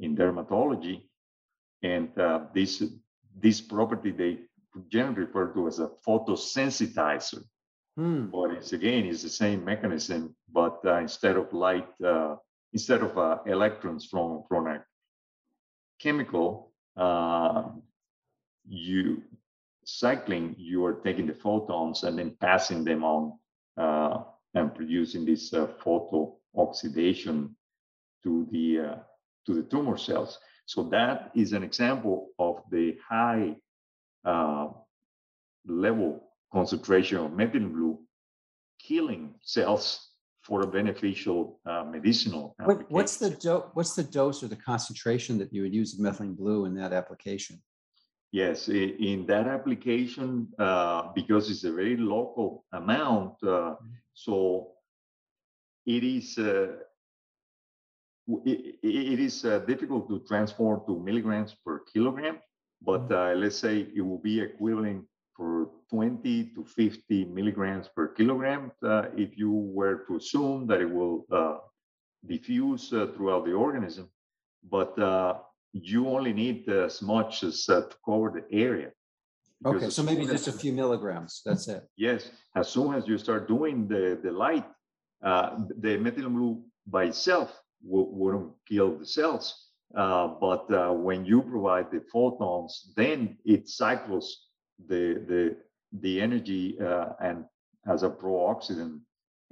B: in dermatology. And uh, this this property they generally refer to as a photosensitizer.
A: Hmm.
B: But it's again, it's the same mechanism, but uh, instead of light, uh, instead of uh, electrons from from a chemical, uh, you cycling, you are taking the photons and then passing them on uh, and producing this uh, photo oxidation to the uh, to the tumor cells. So that is an example of the high uh, level concentration of methylene blue killing cells for a beneficial uh, medicinal
A: what, what's the do- what's the dose or the concentration that you would use of methylene blue in that application
B: yes in that application uh, because it's a very local amount uh, mm-hmm. so it is uh, it, it is uh, difficult to transform to milligrams per kilogram, but mm-hmm. uh, let's say it will be equivalent for 20 to 50 milligrams per kilogram uh, if you were to assume that it will uh, diffuse uh, throughout the organism. But uh, you only need as much as to cover the area.
A: Okay, so maybe just a few milligrams. That's it.
B: Yes, as soon as you start doing the, the light, the methylene blue by itself wouldn't kill the cells. Uh, but uh, when you provide the photons, then it cycles the the the energy uh, and as a pro-oxidant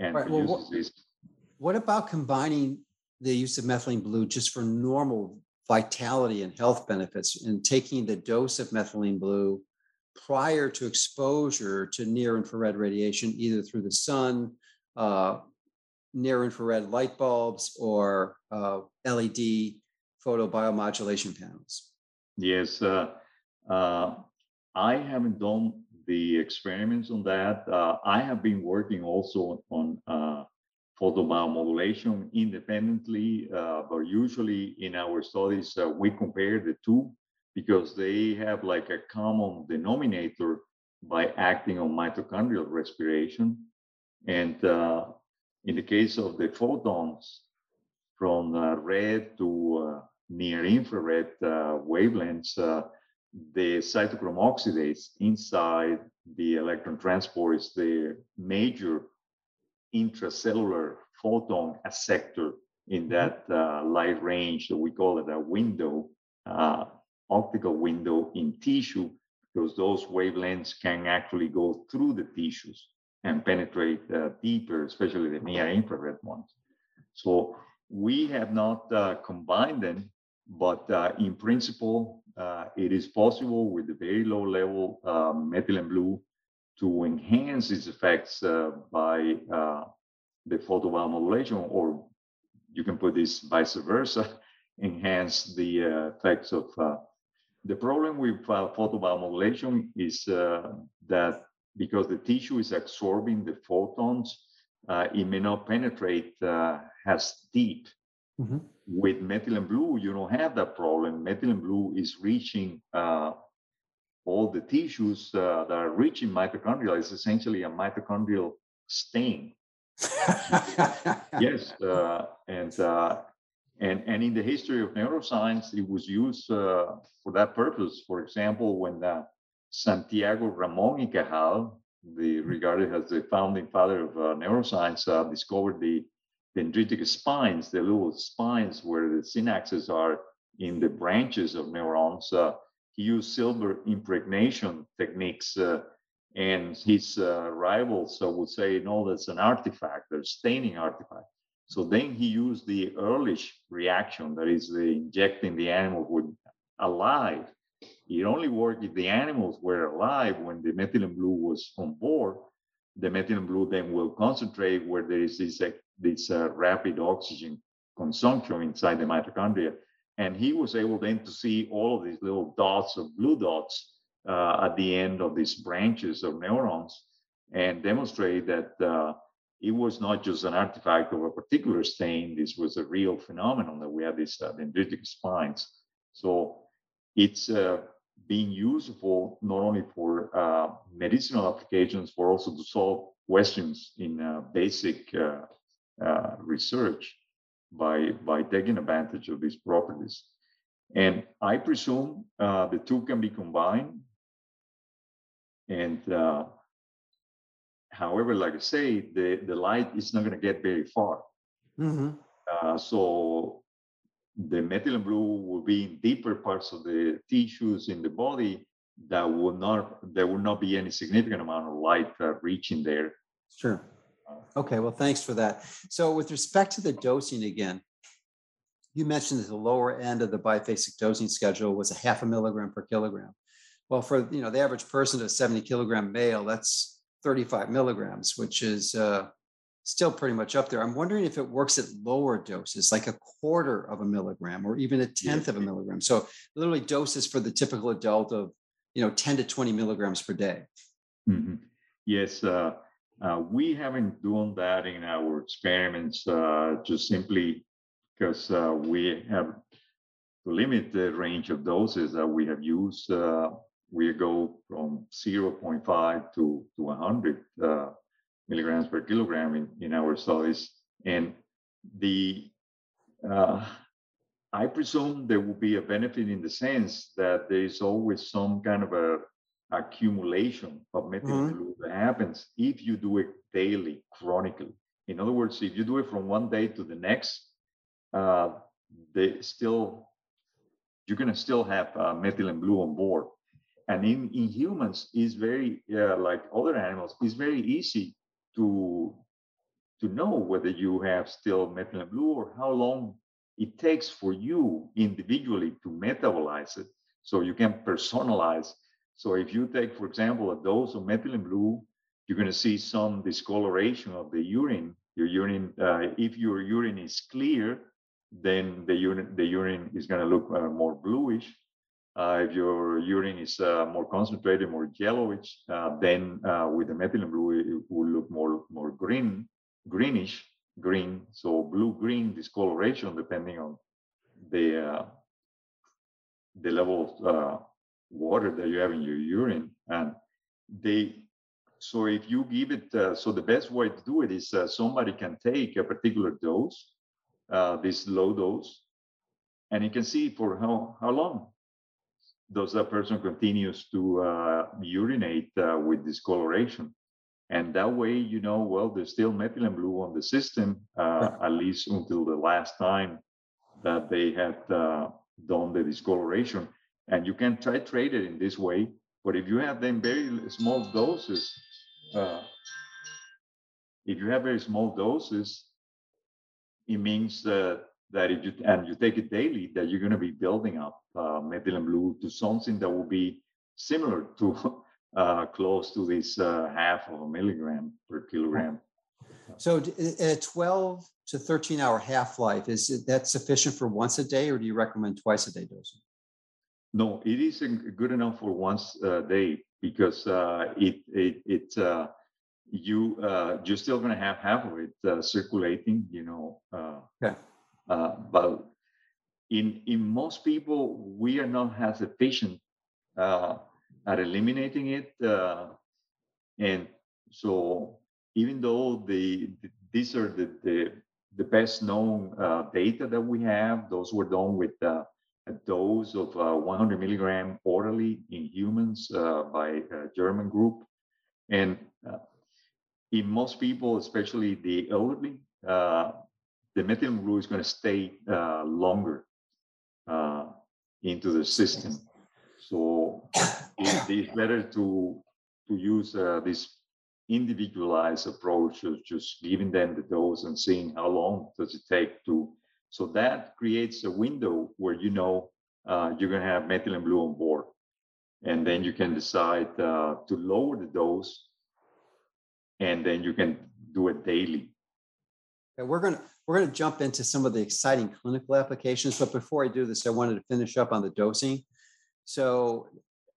B: and right. produces well. What
A: about combining the use of methylene blue just for normal vitality and health benefits in taking the dose of methylene blue prior to exposure to near infrared radiation, either through the sun, uh, near infrared light bulbs or uh, LED photobiomodulation panels?
B: Yes, uh, uh, I haven't done the experiments on that. Uh, I have been working also on uh, photobiomodulation independently, uh, but usually in our studies, we compare the two because they have like a common denominator by acting on mitochondrial respiration. And in the case of the photons from uh, red to uh, near infrared uh, wavelengths, uh, the cytochrome oxidase inside the electron transport is the major intracellular photon acceptor in mm-hmm. that uh, light range. So we call it a window, uh, optical window in tissue, because those wavelengths can actually go through the tissues and penetrate uh, deeper, especially the near infrared ones. So we have not uh, combined them, but uh, in principle, uh, it is possible with the very low level methylene blue to enhance its effects uh, by uh, the photobiomodulation, or you can put this vice versa, enhance the effects of the problem with uh, photobiomodulation is uh, that because the tissue is absorbing the photons, uh, it may not penetrate uh, as deep. Mm-hmm. With methylene blue, you don't have that problem. Methylene blue is reaching uh, all the tissues uh, that are rich in mitochondria. is essentially a mitochondrial stain. yes, uh, and uh, and and in the history of neuroscience, it was used for that purpose. For example, when the Santiago Ramon y Cajal, the mm-hmm. regarded as the founding father of uh, neuroscience, uh, discovered the dendritic spines, the little spines where the synapses are in the branches of neurons. He used silver impregnation techniques, uh, and his uh, rivals uh, would say, no, that's an artifact, a staining artifact. So then he used the Ehrlich reaction, that is, the injecting the animal with alive it only worked if the animals were alive when the methylene blue was on board. The methylene blue then will concentrate where there is this, this uh, rapid oxygen consumption inside the mitochondria. And he was able then to see all of these little dots of blue dots uh, at the end of these branches of neurons and demonstrate that uh, it was not just an artifact of a particular stain. This was a real phenomenon that we have these uh, dendritic spines. So it's uh, being useful not only for uh, medicinal applications, but also to solve questions in uh, basic uh, research by, by taking advantage of these properties. And I presume uh, the two can be combined. And uh, however, like I say, the, the light is not going to get very far. Mm-hmm. Uh, so the methylene blue will be in deeper parts of the tissues in the body that will not there will not be any significant amount of light uh, reaching there.
A: Sure. Okay. Well, thanks for that. So, with respect to the dosing again, you mentioned that the lower end of the biphasic dosing schedule was a half a milligram per kilogram. Well, for you know the average person, a 70 kilogram male, that's 35 milligrams, which is uh, still pretty much up there. I'm wondering if it works at lower doses, like a quarter of a milligram or even a tenth of a milligram. So literally doses for the typical adult of you know 10 to 20 milligrams per day.
B: Mm-hmm. Yes, uh, uh, we haven't done that in our experiments uh, just simply because uh, we have to limit the range of doses that we have used. Uh, we go from 0.5 to, to 100 uh, milligrams per kilogram in, in our studies. And the uh, I presume there will be a benefit in the sense that there is always some kind of a accumulation of methylene mm-hmm. that happens if you do it daily, chronically. In other words, if you do it from one day to the next, uh, they still you're going to still have uh, methylene blue on board. And in, in humans, is very uh, like other animals, it's very easy to to know whether you have still methylene blue or how long it takes for you individually to metabolize it. So you can personalize. So if you take, for example, a dose of methylene blue, you're going to see some discoloration of the urine. Your urine, uh, if your urine is clear, then the urine the urine is going to look uh, more bluish. Uh, if your urine is uh, more concentrated, more yellowish, uh, then uh, with the methylene blue it will look more more green, greenish, green. So blue green discoloration depending on the the level of water that you have in your urine, and they so if you give it, uh, so the best way to do it is uh, somebody can take a particular dose uh, this low dose, and you can see for how, how long does that person continues to uh, urinate uh, with discoloration. And that way, you know, well, there's still methylene blue on the system, uh, at least until the last time that they had uh, done the discoloration. And you can titrate it in this way. But if you have them very small doses, uh, if you have very small doses, it means that that if you and you take it daily, that you're going to be building up uh, methylene blue to something that will be similar to uh, close to this uh, half of a milligram per kilogram.
A: So, a 12 to 13 hour half life is that sufficient for once a day, or do you recommend twice a day dosing?
B: No, it is good enough for once a day because uh, it it it uh, you uh, you're still going to have half of it uh, circulating, you know. Uh, yeah. Uh, but in in most people, we are not as efficient uh, at eliminating it, uh, and so even though the, the these are the the, the best known data that we have, those were done with a dose of 100 milligram orally in humans by a German group, and in most people, especially the elderly, uh, the methylene blue is going to stay uh, longer uh, into the system. So it is better to to use uh, this individualized approach of just giving them the dose and seeing how long does it take to. So that creates a window where you know uh, you're going to have methylene blue on board, and then you can decide uh, to lower the dose and then you can do it daily.
A: Okay, we're gonna we're gonna jump into some of the exciting clinical applications, but before I do this, I wanted to finish up on the dosing. So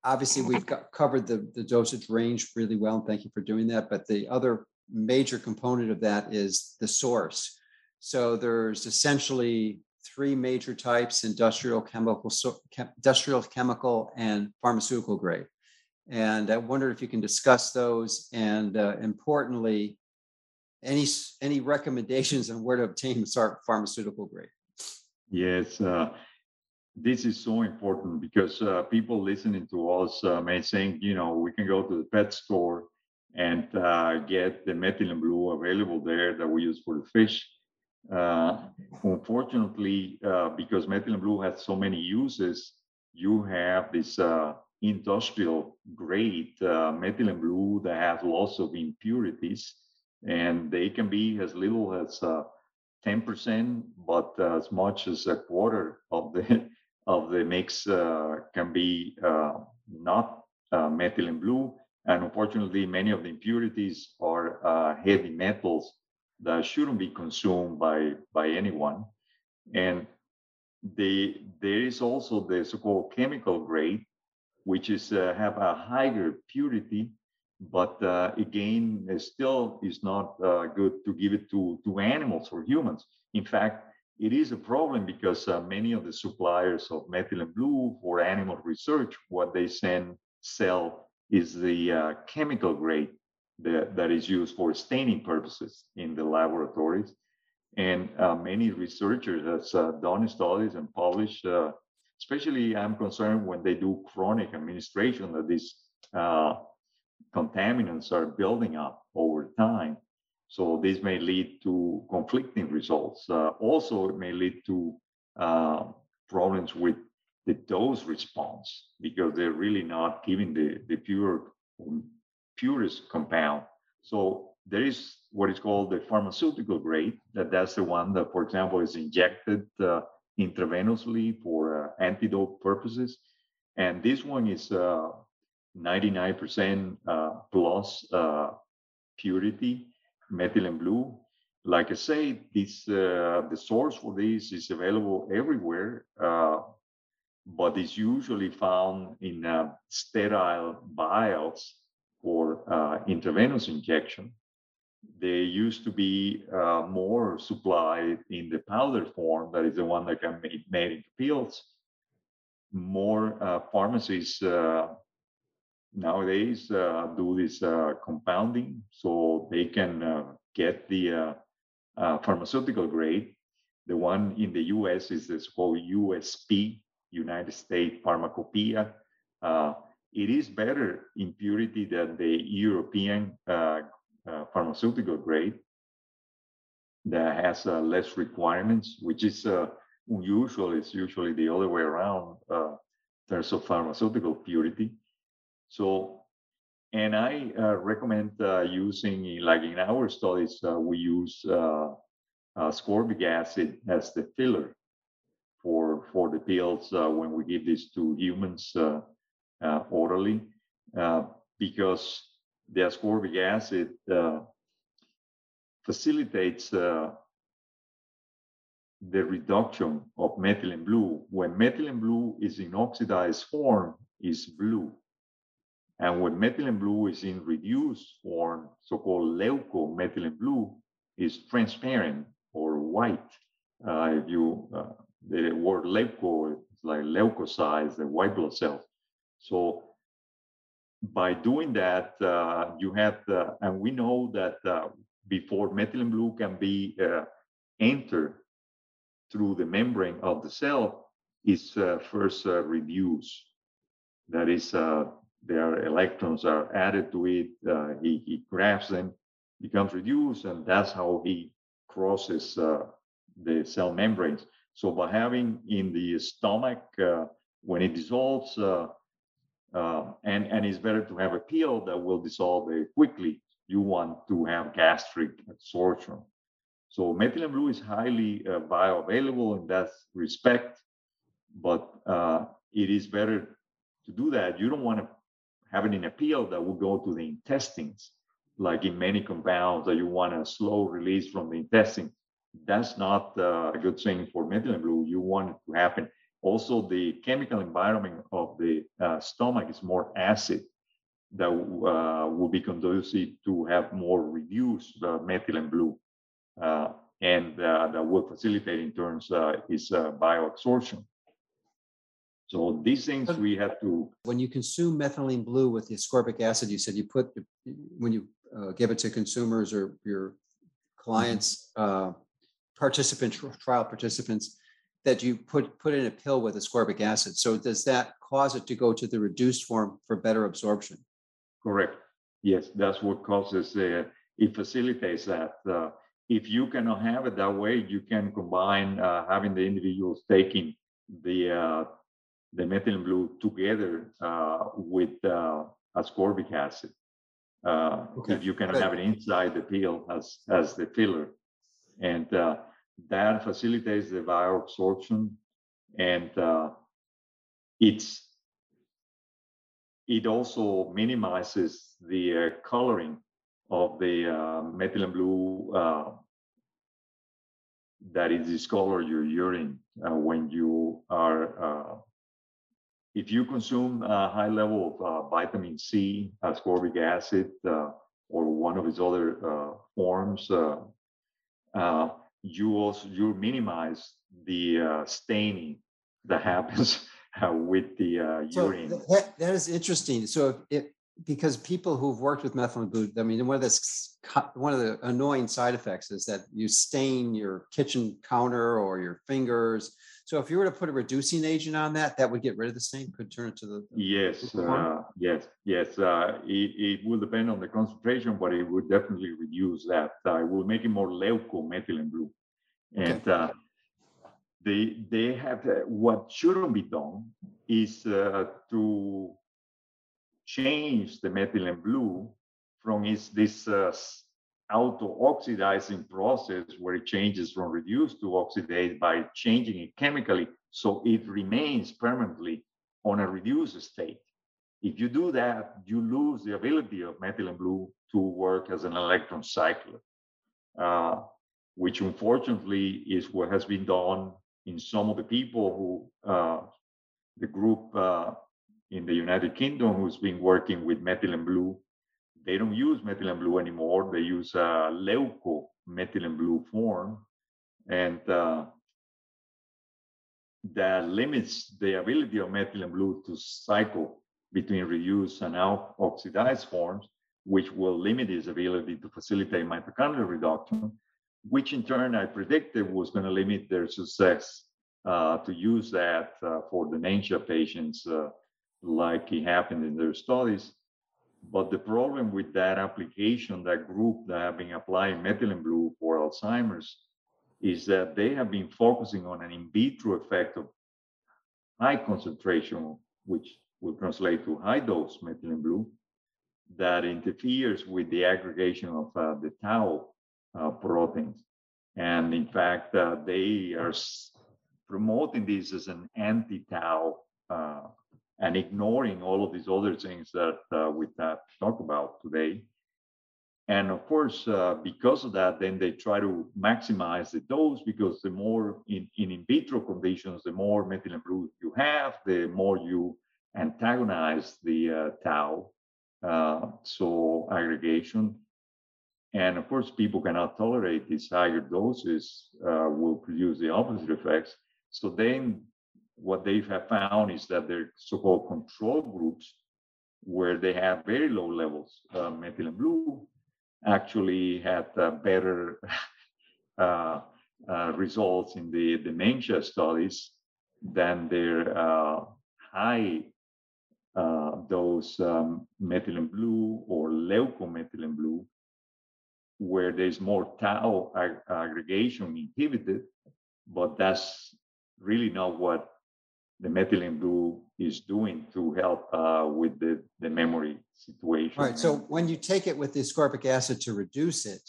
A: obviously we've got covered the, the dosage range really well, and thank you for doing that. But the other major component of that is the source. So there's essentially three major types: industrial, chemical, industrial, chemical, and pharmaceutical grade. And I wondered if you can discuss those and uh, importantly, any any recommendations on where to obtain pharmaceutical grade.
B: Yes, uh, this is so important because uh, people listening to us uh, may think, you know, we can go to the pet store and uh, get the methylene blue available there that we use for the fish. Uh, unfortunately, uh, because methylene blue has so many uses, you have this uh, industrial grade methylene blue that has lots of impurities, and they can be as little as 10%, but as much as a quarter of the of the mix uh, can be uh, not uh, methylene blue. And unfortunately, many of the impurities are heavy metals that shouldn't be consumed by, by anyone. And the, there is also the so-called chemical grade, which is uh, have a higher purity, but uh, again, still is not uh, good to give it to, to animals or humans. In fact, it is a problem because uh, many of the suppliers of methylene blue for animal research, what they send sell is the uh, chemical grade that, that is used for staining purposes in the laboratories. And uh, many researchers have uh, done studies and published, uh, especially I'm concerned when they do chronic administration that these uh, contaminants are building up over time. So this may lead to conflicting results. Uh, also, it may lead to uh, problems with the dose response because they're really not giving the, the pure purest compound. So there is what is called the pharmaceutical grade. That that's the one that, for example, is injected uh, intravenously for uh, antidote purposes, and this one is 99% uh, uh, plus purity methylene blue. Like I say, this uh, the source for this is available everywhere, uh, but it's usually found in uh, sterile vials for uh, intravenous injection. They used to be uh, more supplied in the powder form, that is the one that can be made into pills. More uh, pharmacies nowadays uh, do this uh, compounding so they can uh, get the uh, uh, pharmaceutical grade. The one in the US is this called USP, United States Pharmacopoeia. Uh, it is better in purity than the European pharmaceutical grade that has less requirements, which is unusual. It's usually the other way around in terms of pharmaceutical purity. So, and I uh, recommend uh, using, like in our studies, uh, we use uh, ascorbic acid as the filler for for the pills uh, when we give this to humans uh, orally, because the ascorbic acid facilitates the reduction of methylene blue. When methylene blue is in oxidized form, is blue. And when methylene blue is in reduced form, so-called leucomethylene blue, is transparent or white. Uh, if you uh, the word leuco is like leukocytes, the white blood cells. So by doing that, uh, you have, the, and we know that uh, before methylene blue can be uh, entered through the membrane of the cell, is uh, first reduced. That is their electrons are added to it. Uh, he, he grabs them, becomes reduced, and that's how he crosses uh, the cell membranes. So by having in the stomach, uh, when it dissolves, uh, uh, and, and it's better to have a pill that will dissolve very quickly. You want to have gastric absorption. So methylene blue is highly uh, bioavailable in that respect, but it is better to do that. You don't want to have it in a pill that will go to the intestines, like in many compounds that you want a slow release from the intestine. That's not uh, a good thing for methylene blue. You want it to happen. Also, the chemical environment of the uh, stomach is more acid that uh, will be conducive to have more reduced uh, methylene blue. Uh, and uh, that will facilitate in terms uh, is bioabsorption. So these things we have to.
A: When you consume methylene blue with the ascorbic acid, you said you put when you uh, give it to consumers or your clients, uh, participant trial participants, that you put put in a pill with ascorbic acid. So does that cause it to go to the reduced form for better absorption?
B: Correct. Yes, that's what causes uh, it facilitates that. Uh, if you cannot have it that way, you can combine uh, having the individuals taking the uh, the methylene blue together uh, with uh, ascorbic acid. Uh, okay. If you can have it inside the pill as as the filler, and uh, that facilitates the bioabsorption, and it's it also minimizes the coloring of the uh, methylene blue uh, that is discolor your urine uh, when you are uh, if you consume a high level of uh, vitamin C, ascorbic acid, uh, or one of its other forms, you also you minimize the uh, staining that happens uh, with the uh, so urine.
A: That, that is interesting. So if, because people who've worked with methylene blue, I mean, one of the one of the annoying side effects is that you stain your kitchen counter or your fingers. So if you were to put a reducing agent on that, that would get rid of the stain. Could turn it to the
B: yes, uh, yes, yes. Uh, it, it will depend on the concentration, but it would definitely reduce that. Uh, it will make it more leucomethylene blue, and okay. Uh, they they have uh, what shouldn't be done is uh, to change the methylene blue from its, this uh, auto-oxidizing process where it changes from reduced to oxidate by changing it chemically so it remains permanently on a reduced state. If you do that, you lose the ability of methylene blue to work as an electron cycler, uh, which unfortunately is what has been done in some of the people who uh, the group uh, in the United Kingdom who's been working with methylene blue. They don't use methylene blue anymore. They use a leuco methylene blue form. And uh, that limits the ability of methylene blue to cycle between reduced and oxidized forms, which will limit its ability to facilitate mitochondrial reduction, which in turn I predicted was going to limit their success uh, to use that uh, for dementia patients uh, like it happened in their studies. But the problem with that application, that group that have been applying methylene blue for Alzheimer's, is that they have been focusing on an in vitro effect of high concentration, which will translate to high dose methylene blue, that interferes with the aggregation of uh, the tau uh, proteins. And in fact, uh, they are promoting this as an anti tau uh, and ignoring all of these other things that uh, we talk about today. And of course, uh, because of that, then they try to maximize the dose because the more in, in in vitro conditions, the more methylene blue you have, the more you antagonize the uh, tau, uh, so aggregation. And of course, people cannot tolerate these higher doses, uh, will produce the opposite effects. So then what they have found is that their so-called control groups, where they have very low levels of methylene blue, actually had uh, better uh, uh, results in the dementia studies than their uh, high uh, dose um, methylene blue or leucomethylene blue, where there's more tau ag- aggregation inhibited, but that's really not what the methylene blue is doing to help uh, with the, the memory situation.
A: All right. So when you take it with the ascorbic acid to reduce it,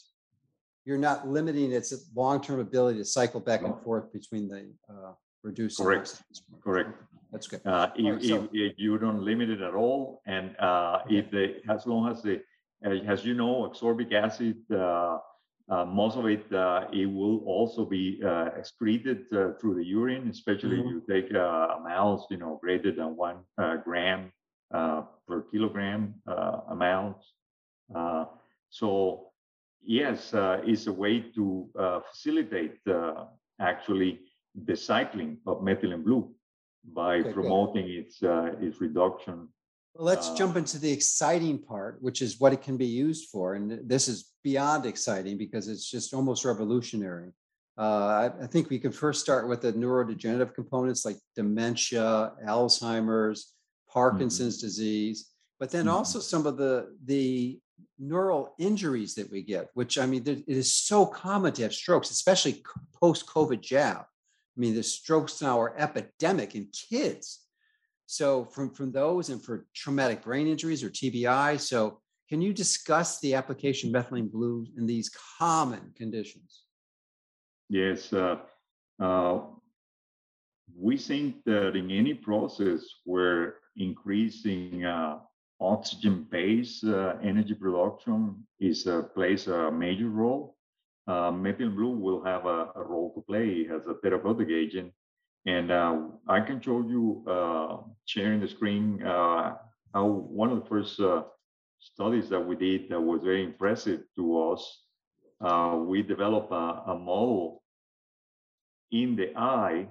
A: you're not limiting its long-term ability to cycle back no. and forth between the uh, reduced.
B: Correct. Correct.
A: That's good.
B: Uh, if, right, so, if, if, you don't limit it at all, and uh, okay. if the as long as the as you know, ascorbic acid uh, most of it, uh, it will also be uh, excreted uh, through the urine, especially mm-hmm. if you take uh, amounts, you know, greater than one uh, gram per kilogram amounts. so yes, it's a way to facilitate actually the cycling of methylene blue by okay, promoting good. its its reduction
A: well, let's jump into the exciting part, which is what it can be used for. And this is beyond exciting because it's just almost revolutionary. Uh, I, I think we can first start with the neurodegenerative components like dementia, Alzheimer's, Parkinson's mm-hmm. disease, but then mm-hmm. also some of the the neural injuries that we get, which I mean, it is so common to have strokes, especially post COVID jab. I mean, the strokes now are epidemic in kids. So from, from those and for traumatic brain injuries or TBI. So can you discuss the application of methylene blue in these common conditions?
B: Yes. Uh, uh, we think that in any process where increasing uh, oxygen-based uh, energy production is uh, plays a major role, uh, methylene blue will have a, a, role to play as a therapeutic agent and I can show you, sharing the screen, how one of the first studies that we did that was very impressive to us. Uh, we developed a, a, model in the eye.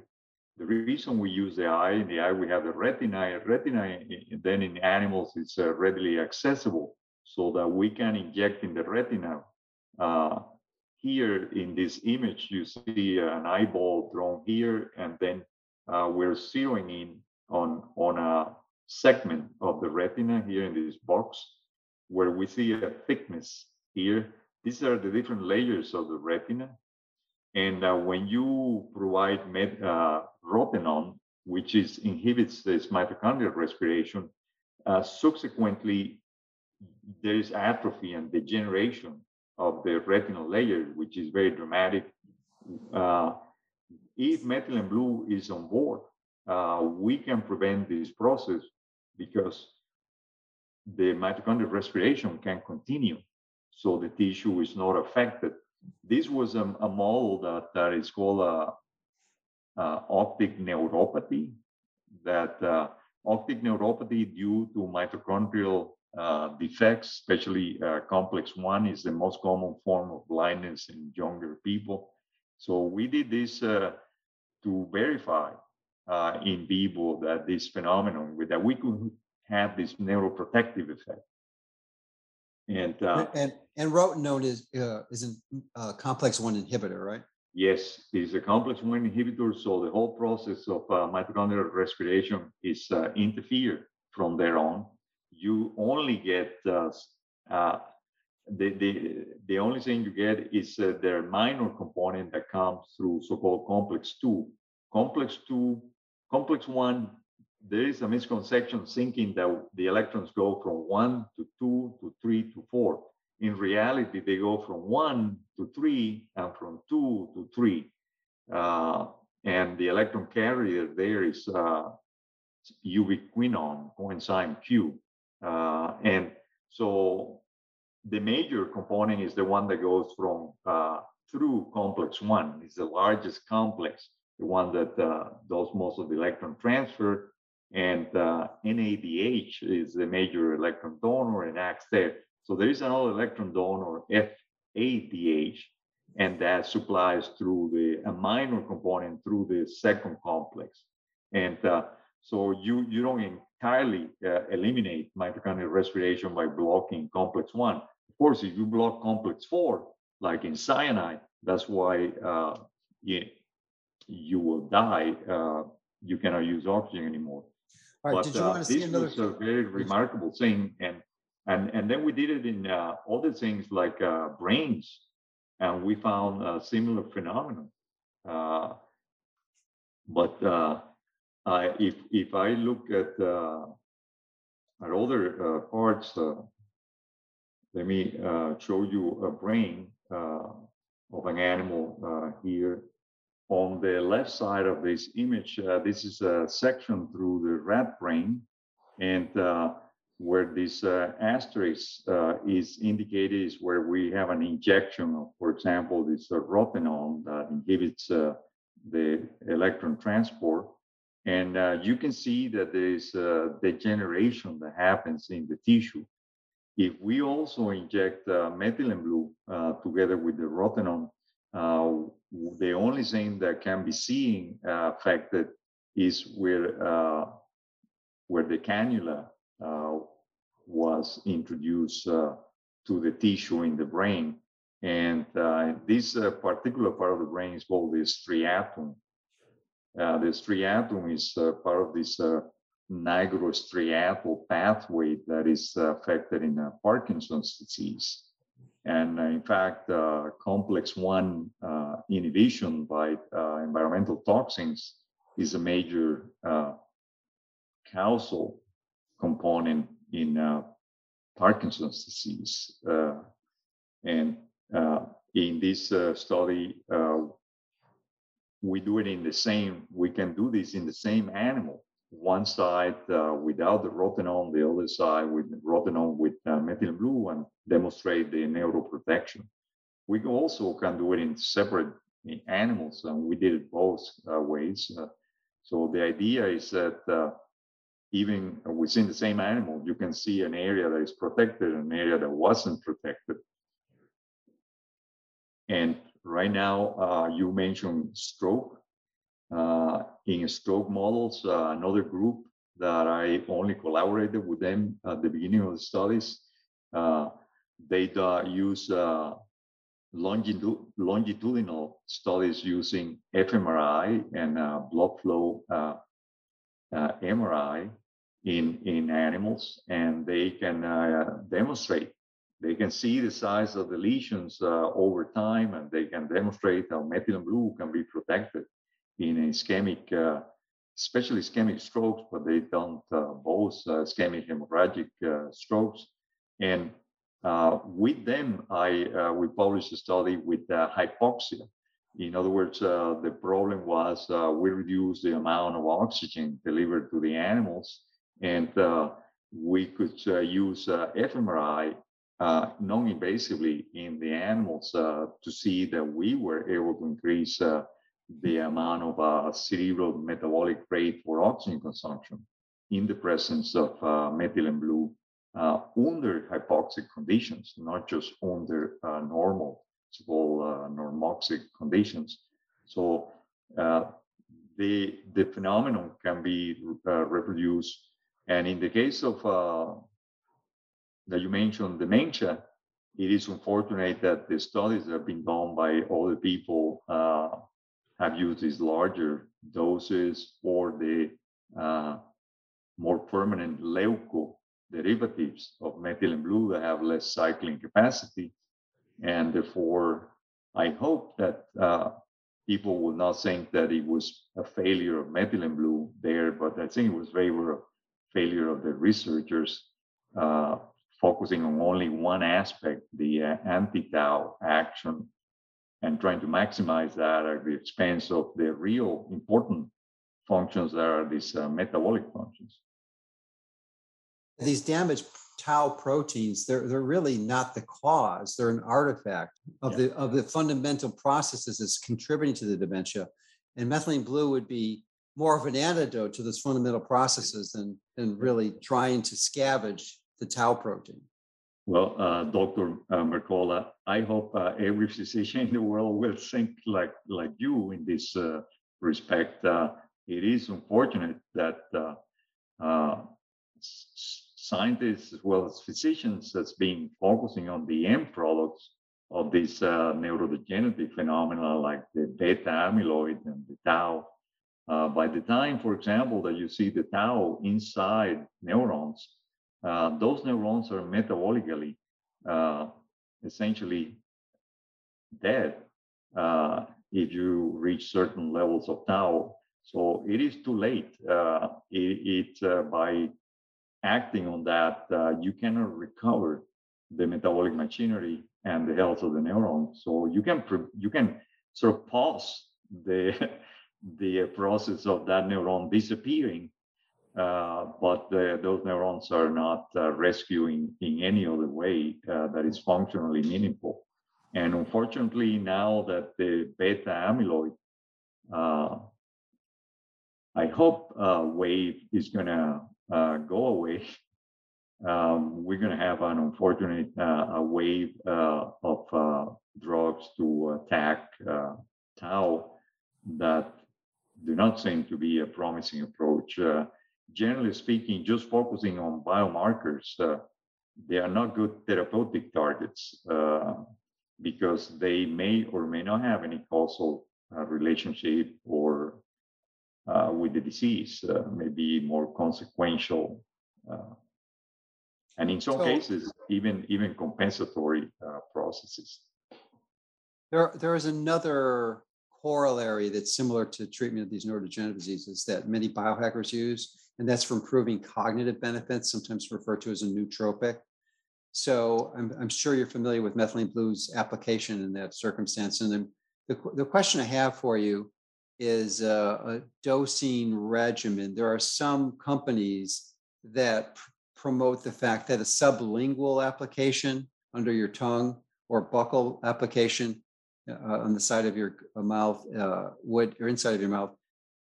B: The reason we use the eye, in the eye we have the retina. Retina, then in animals, it's uh, readily accessible so that we can inject in the retina here in this image, you see an eyeball drawn here, and then uh, we're zeroing in on, on a segment of the retina here in this box, where we see a thickness here. These are the different layers of the retina. And uh, when you provide med, uh, rotenone, which is inhibits this mitochondrial respiration, uh, subsequently there is atrophy and degeneration of the retinal layer, which is very dramatic. Uh, if methylene blue is on board, uh, we can prevent this process because the mitochondrial respiration can continue, so the tissue is not affected. This was a, a model that, that is called a, a optic neuropathy, that uh, optic neuropathy due to mitochondrial uh, defects, especially uh, complex one is the most common form of blindness in younger people. So we did this uh, to verify uh, in vivo that this phenomenon, that we could have this neuroprotective effect.
A: And uh, and and rotenone is uh, is a complex one inhibitor, right?
B: Yes, it is a complex one inhibitor. So the whole process of mitochondrial respiration is interfered from there on you only get uh, uh, the, the, the only thing you get is uh, their minor component that comes through so-called complex 2. Complex 2, complex 1, there is a misconception thinking that the electrons go from 1 to 2 to 3 to 4. In reality, they go from 1 to 3 and from 2 to 3. Uh, and the electron carrier there is uh, ubiquinone, coenzyme Q. Uh, and so the major component is the one that goes from uh, through complex one. It's the largest complex, the one that uh, does most of the electron transfer. And uh, NADH is the major electron donor and acts there. So there is another electron donor, FADH, and that supplies through the a minor component through the second complex. And uh, so you, you don't entirely uh, eliminate mitochondrial respiration by blocking complex one. Of course, if you block complex four, like in cyanide, that's why uh, you, you will die. Uh, you cannot use oxygen anymore.
A: All right, but, did you uh, want to see another?
B: This was a very remarkable thing, and and and then we did it in uh, other things like uh, brains, and we found a similar phenomenon. but uh, if if I look at uh, at other uh, parts, uh, let me uh, show you a brain uh, of an animal here. On the left side of this image, this is a section through the rat brain, and where this asterisk is indicated is where we have an injection of, for example, this rotenone that inhibits the electron transport and uh, you can see that there's a degeneration that happens in the tissue. If we also inject uh, methylene blue uh, together with the rotenone, uh, the only thing that can be seen uh, affected is where, uh, where the cannula was introduced to the tissue in the brain. And uh, this uh, particular part of the brain is called the striatum. Uh, the striatum is uh, part of this uh, nigrostriatal pathway that is affected in uh, Parkinson's disease. And uh, in fact, uh, complex 1 uh, inhibition by uh, environmental toxins is a major uh, causal component in Parkinson's disease. and in this study, we do it in the same, we can do this in the same animal. One side uh, without the rotenone, the other side with rotenone with uh, methylene blue and demonstrate the neuroprotection. We also can do it in separate animals, and we did it both uh, ways. Uh, so the idea is that uh, even within the same animal, you can see an area that is protected, an area that wasn't protected. And right now, uh, you mentioned stroke. Uh, in stroke models, uh, another group that I only collaborated with them at the beginning of the studies, uh, they use uh, longitudinal studies using fMRI and uh, blood flow MRI in, in animals, and they can demonstrate. They can see the size of the lesions uh, over time and they can demonstrate how methylene blue can be protected in ischemic, uh, especially ischemic strokes, but they don't uh, both uh, ischemic hemorrhagic uh, strokes. And uh, with them, I we published a study with hypoxia. In other words, the problem was we reduced the amount of oxygen delivered to the animals, and we could use fMRI uh, non-invasively in the animals uh, to see that we were able to increase uh, the amount of uh, cerebral metabolic rate for oxygen consumption in the presence of uh, methylene blue uh, under hypoxic conditions, not just under normal, so-called normoxic conditions. So the, the phenomenon can be reproduced. And in the case of that you mentioned, dementia, it is unfortunate that the studies that have been done by other people uh, have used these larger doses or the uh, more permanent leuco derivatives of methylene blue that have less cycling capacity. And therefore, I hope that uh, people will not think that it was a failure of methylene blue there, but I think it was favor of failure of the researchers uh, focusing on only one aspect, the uh, anti-tau action, and trying to maximize that at the expense of the real important functions that are these uh, metabolic functions.
A: These damaged tau proteins, they're, they're really not the cause, they're an artifact of, yeah. the, of the fundamental processes that's contributing to the dementia. And methylene blue would be more of an antidote to those fundamental processes than, than really trying to scavenge the tau protein?
B: Well, uh, Dr. Uh, Mercola, I hope uh, every physician in the world will think like like you in this uh, respect. Uh, it is unfortunate that uh, uh, scientists as well as physicians has been focusing on the end products of this neurodegenerative phenomena like the beta amyloid and the tau. by the time, for example, that you see the tau inside neurons, uh, those neurons are metabolically uh, essentially dead uh, if you reach certain levels of tau. So it is too late. Uh, it, it uh, by acting on that, you cannot recover the metabolic machinery and the health of the neuron. So you can you can sort of pause the the process of that neuron disappearing uh, but the, those neurons are not uh, rescuing in any other way uh, that is functionally meaningful. And unfortunately, now that the beta amyloid, uh, I hope uh, wave is going to go away. Um, we're going to have an unfortunate wave of drugs to attack tau that do not seem to be a promising approach generally speaking, just focusing on biomarkers, uh, they are not good therapeutic targets. Uh, because they may or may not have any causal uh, relationship or uh, with the disease, uh, maybe more consequential, uh, and in some so, cases, even even compensatory uh, processes.
A: There, there is another corollary that's similar to treatment of these neurodegenerative diseases that many biohackers use, and that's for improving cognitive benefits, sometimes referred to as a nootropic. So I'm, I'm sure you're familiar with methylene blue's application in that circumstance. And then the, the question I have for you is a, a dosing regimen. There are some companies that pr- promote the fact that a sublingual application under your tongue or buccal application uh, on the side of your uh, mouth uh, would or inside of your mouth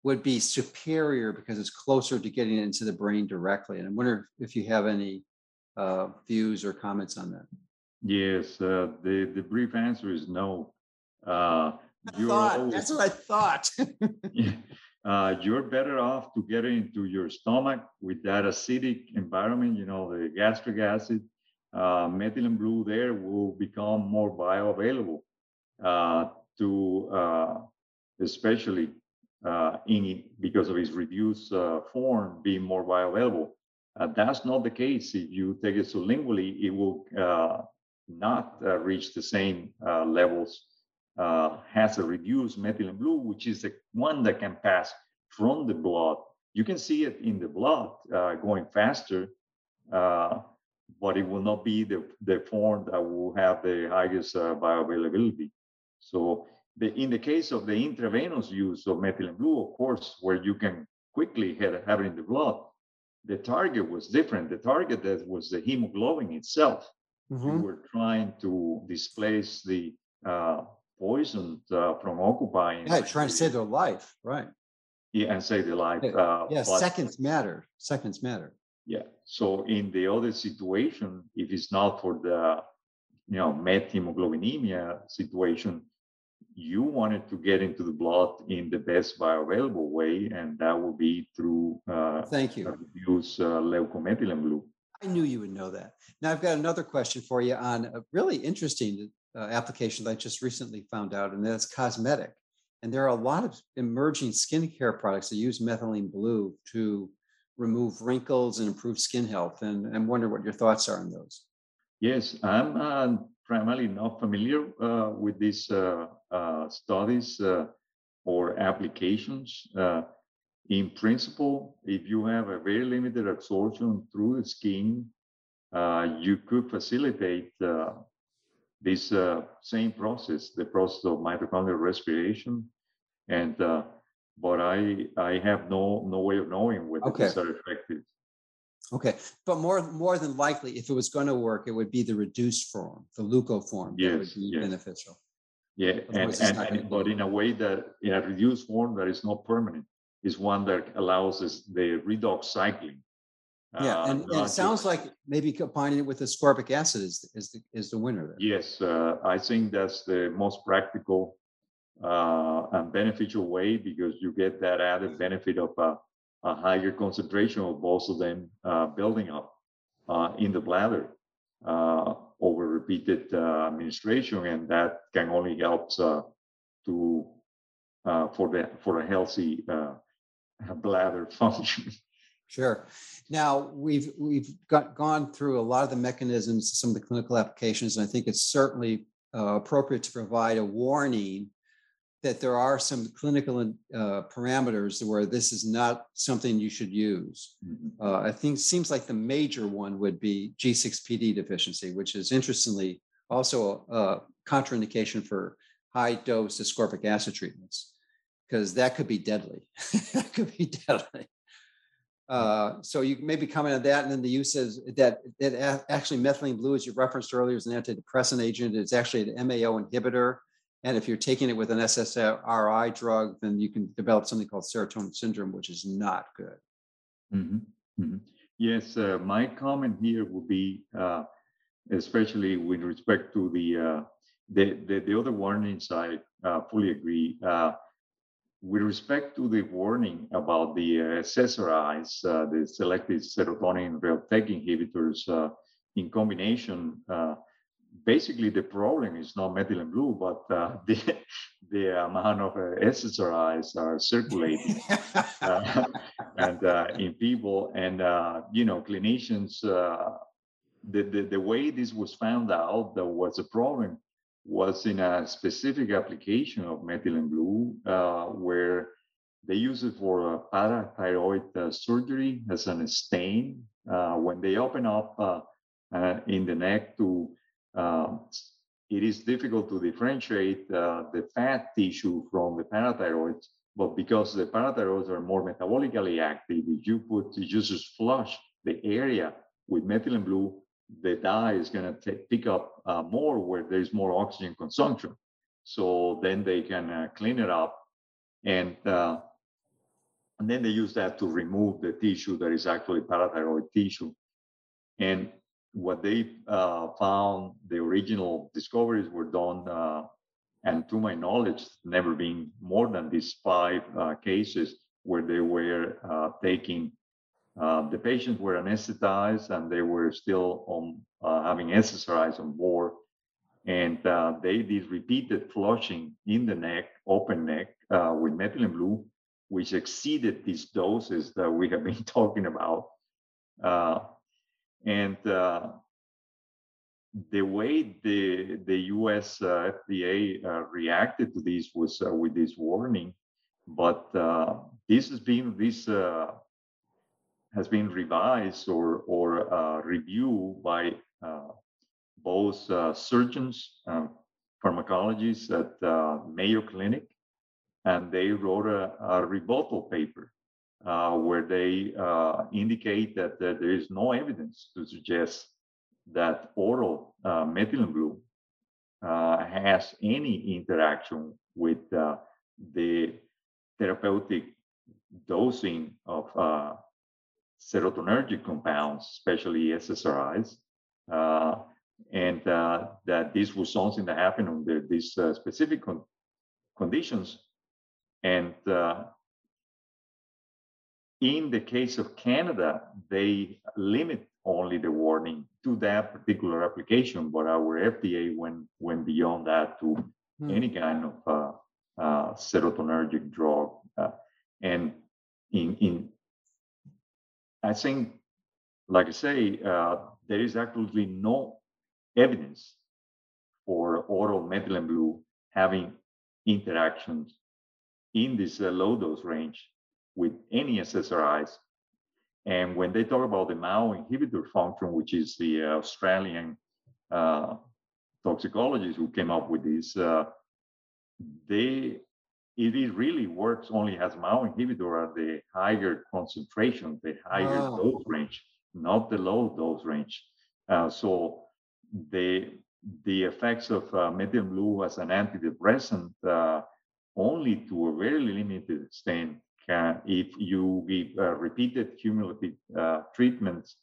A: would be superior because it's closer to getting it into the brain directly. And I wonder if you have any uh, views or comments on that.
B: Yes, uh, the the brief answer is no. Uh,
A: thought, always, that's what I thought.
B: uh, you're better off to get it into your stomach with that acidic environment. You know, the gastric acid, uh, methylene blue there will become more bioavailable uh, to, uh, especially in because of its reduced uh, form being more bioavailable. that's not the case if you take it sublingually. It will not reach the same levels uh, has a reduced methylene blue, which is the one that can pass from the blood. You can see it in the blood uh, going faster, uh, but it will not be the, the form that will have the highest uh, bioavailability. So the, in the case of the intravenous use of methylene blue, of course, where you can quickly have, have it in the blood, the target was different. The target that was the hemoglobin itself. Mm-hmm. We were trying to displace the uh, poisoned uh, from occupying.
A: Yeah, trying to save their life, right?
B: Yeah, and save their life.
A: Uh, yeah, but, seconds matter. Seconds matter.
B: Yeah. So in the other situation, if it's not for the, you know, methemoglobinemia situation, you wanted to get into the blood in the best bioavailable way, and that will be through uh,
A: thank you
B: use uh, leucomethylene blue.
A: I knew you would know that. Now I've got another question for you on a really interesting uh, application that I just recently found out, and that's cosmetic. And there are a lot of emerging skincare products that use methylene blue to remove wrinkles and improve skin health. And I'm wondering what your thoughts are on those.
B: Yes, I'm uh, primarily not familiar uh, with uh, uh studies uh, or applications. Uh, in principle, if you have a very limited absorption through the skin, you could facilitate this uh, same process, the process of mitochondrial respiration, and uh, but I I have no no way of knowing whether okay. these are effective.
A: Okay, but more more than likely, if it was going to work, it would be the reduced form, the leuco form,
B: yes,
A: that would be
B: yes.
A: beneficial.
B: Yeah, and, and, and but in a way that in a reduced form that is not permanent, is one that allows us the redox cycling
A: yeah, uh, and, and it sounds like maybe combining it with ascorbic acid is is the is the winner there.
B: Yes, uh, I think that's the most practical uh, and beneficial way because you get that added benefit of a, a higher concentration of both of them uh, building up uh, in the bladder uh, over repeated uh, administration, and that can only help uh, to uh, for the for a healthy bladder function.
A: Sure. Now we've we've got, gone through a lot of the mechanisms, some of the clinical applications, and I think it's certainly uh, appropriate to provide a warning that there are some clinical uh, parameters where this is not something you should use. Mm-hmm. Uh, I think seems like the major one would be G6PD deficiency, which is interestingly also a, a contraindication for high dose ascorbic acid treatments because that could be deadly. that could be deadly. Uh, so you maybe comment on that, and then the use is that that actually methylene blue, as you referenced earlier, is an antidepressant agent. It's actually an MAO inhibitor, and if you're taking it with an SSRI drug, then you can develop something called serotonin syndrome, which is not good.
B: Mm-hmm. Mm-hmm. Yes, uh, my comment here would be, uh, especially with respect to the uh, the, the, the other warnings, I uh, fully agree. Uh, with respect to the warning about the SSRIs, uh, the selective serotonin reuptake inhibitors, in combination, basically the problem is not methylene blue, but uh, the the amount of uh, SSRIs are circulating uh, and uh, in people, and uh, you know, clinicians. Uh, the, the the way this was found out that was a problem was in a specific application of methylene blue where they use it for parathyroid surgery as an stain when they open up in the neck to um, it is difficult to differentiate uh, the fat tissue from the parathyroids, but because the parathyroids are more metabolically active, if you put you just flush the area with methylene blue, the dye is going to pick up uh, more where there's more oxygen consumption. So then they can uh, clean it up, and uh, and then they use that to remove the tissue that is actually parathyroid tissue. And what they uh, found, the original discoveries were done, uh, and to my knowledge, never been more than these five uh, cases where they were uh, taking uh, the patients were anesthetized and they were still on uh, having SSRIs on board, and they did repeated flushing in the neck, open neck, with methylene blue, which exceeded these doses that we have been talking about. And uh, the way the the U.S. Uh, FDA uh, reacted to this was uh, with this warning, but uh, this has been this has been revised or or reviewed by both surgeons, pharmacologists at Mayo Clinic, and they wrote a, a rebuttal paper uh, where they uh, indicate that, that, there is no evidence to suggest that oral uh, methylene blue uh, has any interaction with uh, the therapeutic dosing of serotonergic compounds, especially SSRIs, and that this was something that happened under these specific con- conditions. And in the case of Canada, they limit only the warning to that particular application, but our FDA went went beyond that to hmm. any kind of uh, uh, serotonergic drug. Uh, and in in I think, like I say, uh, there is absolutely no evidence for oral methylene blue having interactions in this uh, low dose range with any SSRIs. And when they talk about the MAO inhibitor function, which is the uh, Australian uh, toxicologist who came up with this, uh, they it really works only as MAO inhibitor at the higher concentration, the higher oh. dose range, not the low dose range. Uh, so the the effects of uh, blue as an antidepressant uh, only to a very limited extent can, if you give uh, repeated cumulative uh, treatments,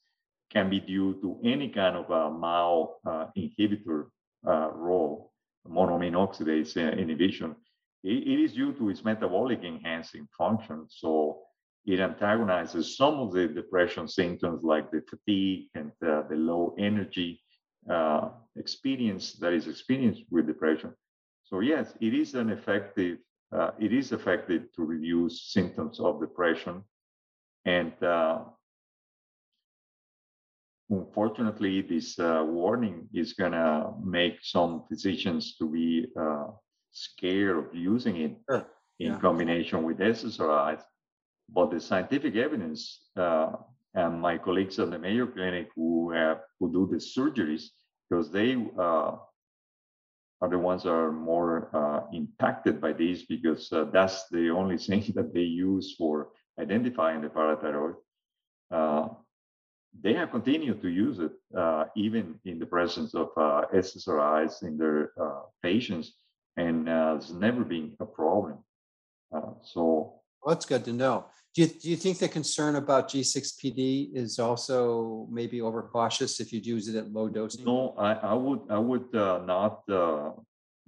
B: can be due to any kind of a MAO uh, inhibitor uh, role, monoamine oxidase uh, inhibition. It, it is due to its metabolic enhancing function. So it antagonizes some of the depression symptoms like the fatigue and uh, the low energy experience that is experienced with depression. So yes, it is an effective uh, it is effective to reduce symptoms of depression. And uh, unfortunately, this uh, warning is going to make some physicians to be uh, scared of using it sure. in yeah. combination with SSRIs. But the scientific evidence uh, and my colleagues at the Mayo Clinic who have who do the surgeries, because they uh, are the ones that are more uh, impacted by this because uh, that's the only thing that they use for identifying the parathyroid. Uh, they have continued to use it uh, even in the presence of uh, SSRIs in their uh, patients, and it's never been a problem. so
A: well, that's good to know. Do you, do you think the concern about G6PD is also maybe overcautious if you use it at low dosing?
B: No, I, I would I would uh, not uh,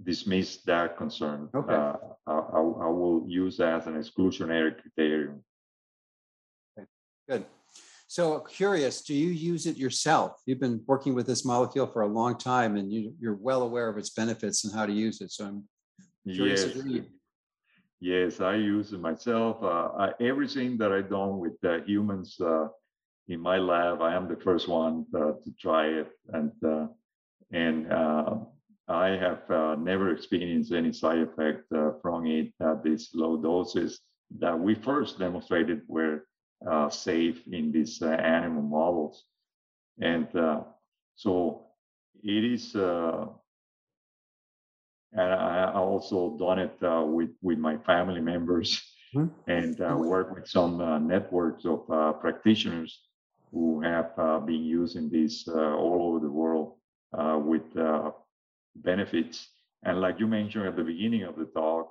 B: dismiss that concern. Okay. Uh, I, I, will use that as an exclusionary criterion.
A: Okay. Good. So curious, do you use it yourself? You've been working with this molecule for a long time and you, you're well aware of its benefits and how to use it. So I'm curious.
B: Yes. Yes, I use it myself. Uh, I, everything that I've done with uh, humans uh, in my lab, I am the first one uh, to try it, and uh, and uh, I have never experienced any side effect from it at these low doses that we first demonstrated were safe in these animal models, and so it is and I also done it uh, with with my family members mm-hmm. and uh, work with some uh, networks of uh, practitioners who have uh, been using this uh, all over the world with benefits. And like you mentioned at the beginning of the talk,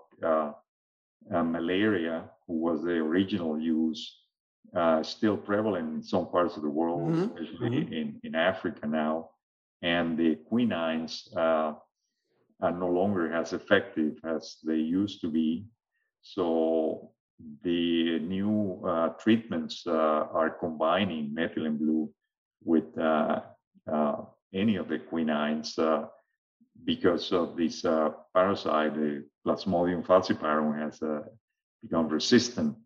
B: malaria, who was the original use, still prevalent in some parts of the world, mm-hmm. especially mm-hmm. in in Africa now, and the quinines are no longer as effective as they used to be. So the new uh, treatments uh, are combining methylene blue with uh, uh any of the quinines uh, because of this uh, parasite, the Plasmodium falciparum has become resistant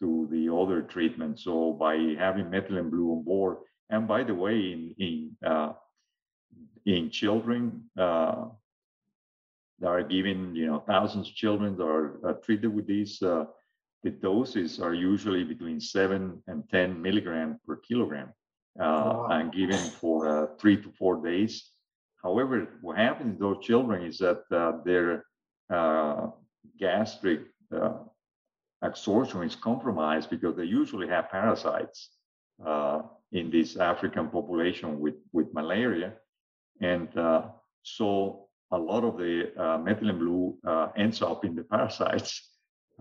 B: to the other treatment. So by having methylene blue on board, and by the way, in in in children, that are given, you know, thousands of children that are, uh, treated with these. Uh, the doses are usually between seven and 10 milligram per kilogram uh, wow. and given for uh, three to four days. However, what happens in those children is that uh, their uh, gastric absorption is compromised because they usually have parasites in this African population with, with malaria. And so a lot of the uh, methylene blue uh, ends up in the parasites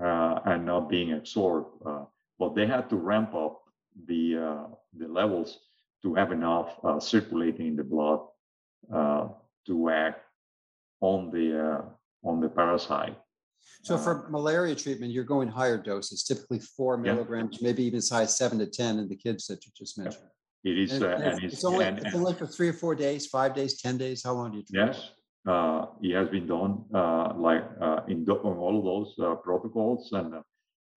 B: uh, and not being absorbed. Uh, but they had to ramp up the uh, the levels to have enough uh, circulating in the blood to act on the on the parasite.
A: So for malaria treatment, you're going higher doses, typically four milligrams, yeah. maybe even as high as seven to ten in the kids that you just mentioned.
B: Yeah. It is,
A: and, and it's, it's, only, and, it's only for three or four days, five days, ten days. How long do you?
B: Treat yes, Uh, it has been done uh, like uh, in, the, in, all of those uh, protocols and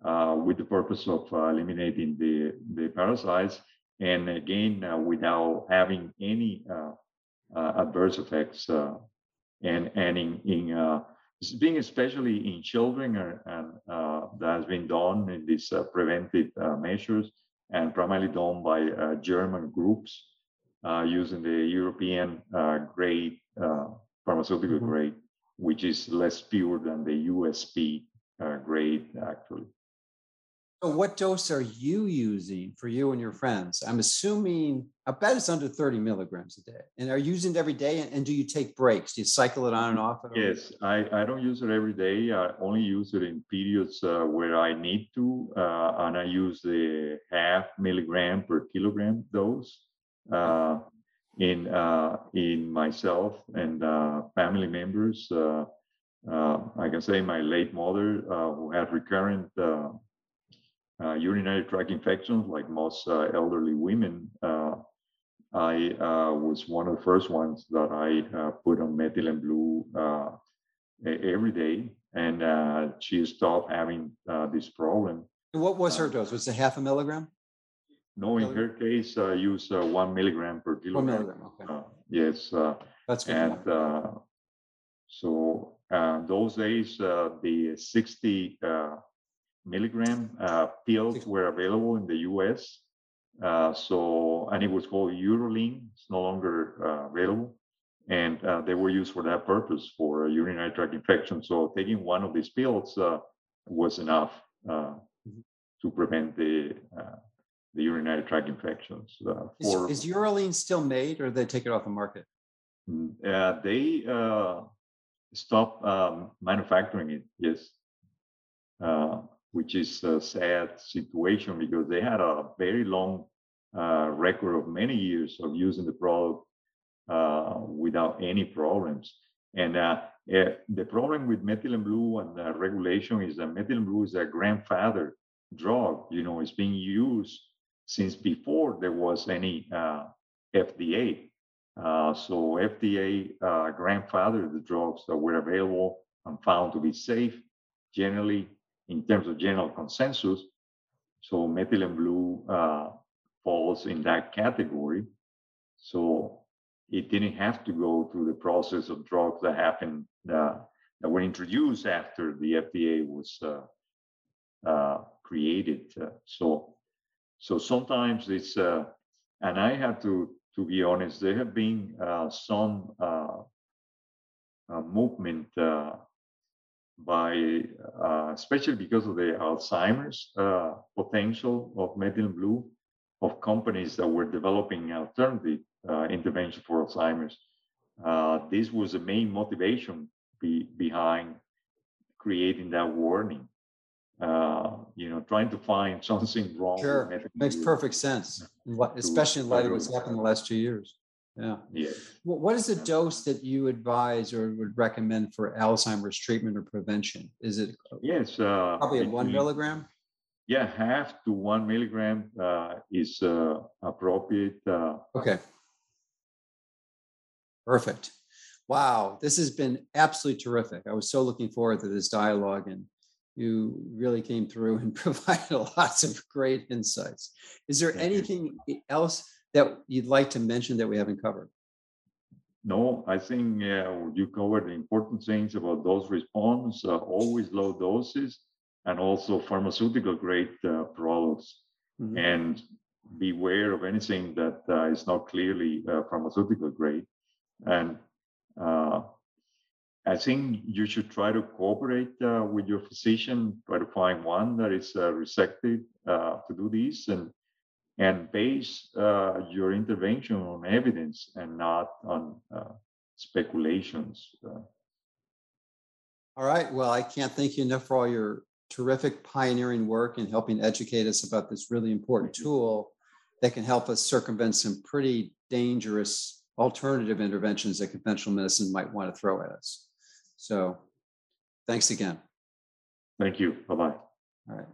B: uh, with the purpose of eliminating the, the parasites. And again without having any adverse effects and and in, in being especially in children and uh, that has been done in these uh, preventive uh, measures and primarily done by German groups using the European grade pharmaceutical mm-hmm. grade, which is less pure than the USP uh, grade, actually.
A: So, what dose are you using for you and your friends? I'm assuming I bet it's under 30 milligrams a day. And are you using it every day? And do you take breaks? Do you cycle it on and off?
B: Yes, I, I don't use it every day. I only use it in periods uh, where I need to. Uh, and I use the half milligram per kilogram dose. Uh, in uh, in myself and uh, family members. Uh, uh I can say my late mother, uh, who had recurrent uh, urinary tract infections, like most elderly women. I was one of the first ones that I put on methylene blue every day, and she stopped having this problem.
A: What was her dose? Was it half a milligram?
B: No, in her case, uh, use uh, one milligram per kilogram.
A: One milligram, okay.
B: Uh, yes. Uh,
A: That's good.
B: And uh, so uh, those days, uh, the 60 uh, milligram uh, pills were available in the US. Uh, so, and it was called Urolene. It's no longer uh, available. And uh, they were used for that purpose for urinary tract infection. So, taking one of these pills uh, was enough uh, mm-hmm. to prevent the uh, the urinary tract infections. Uh,
A: for, is, is Urolene still made, or they take it off the market?
B: Mm, uh, they uh, stopped um, manufacturing it. Yes, uh, which is a sad situation because they had a very long uh, record of many years of using the product uh, without any problems. And eh, the problem with methylene blue and the regulation is that methylene blue is a grandfather drug. You know, it's being used since before there was any uh, FDA. Uh, so FDA uh, grandfathered the drugs that were available and found to be safe, generally in terms of general consensus. So methylene blue uh, falls in that category. So it didn't have to go through the process of drugs that happened uh, that were introduced after the FDA was uh, uh, created. So, so sometimes it's, uh, and I have to to be honest, there have been uh, some movement by, especially because of the Alzheimer's potential of methylene blue, of companies that were developing alternative uh, intervention for Alzheimer's. Uh, this was the main motivation be, behind creating that warning. Uh, you know, trying to find something wrong.
A: Sure, makes perfect sense, what, especially in light of what's happened in the last two years. Yeah.
B: Yeah.
A: What is the dose that you advise or would recommend for Alzheimer's treatment or prevention? Is it
B: yes,
A: uh, probably a one milligram?
B: Yeah, half to one milligram uh, is uh, appropriate. Uh,
A: okay. Perfect. Wow, this has been absolutely terrific. I was so looking forward to this dialogue, and you really came through and provided lots of great insights. Is there anything else that you'd like to mention that we haven't covered?
B: No, I think uh, you covered the important things about dose response, uh, always low doses, and also pharmaceutical grade uh, products. Mm-hmm. And beware of anything that uh, is not clearly uh, pharmaceutical grade. And uh, I think you should try to cooperate uh, with your physician, try to find one that is uh, receptive uh, to do this, and and base uh, your intervention on evidence and not on uh, speculations.
A: All right. Well, I can't thank you enough for all your terrific pioneering work in helping educate us about this really important tool that can help us circumvent some pretty dangerous alternative interventions that conventional medicine might want to throw at us. So thanks again.
B: Thank you. Bye bye.
A: All right.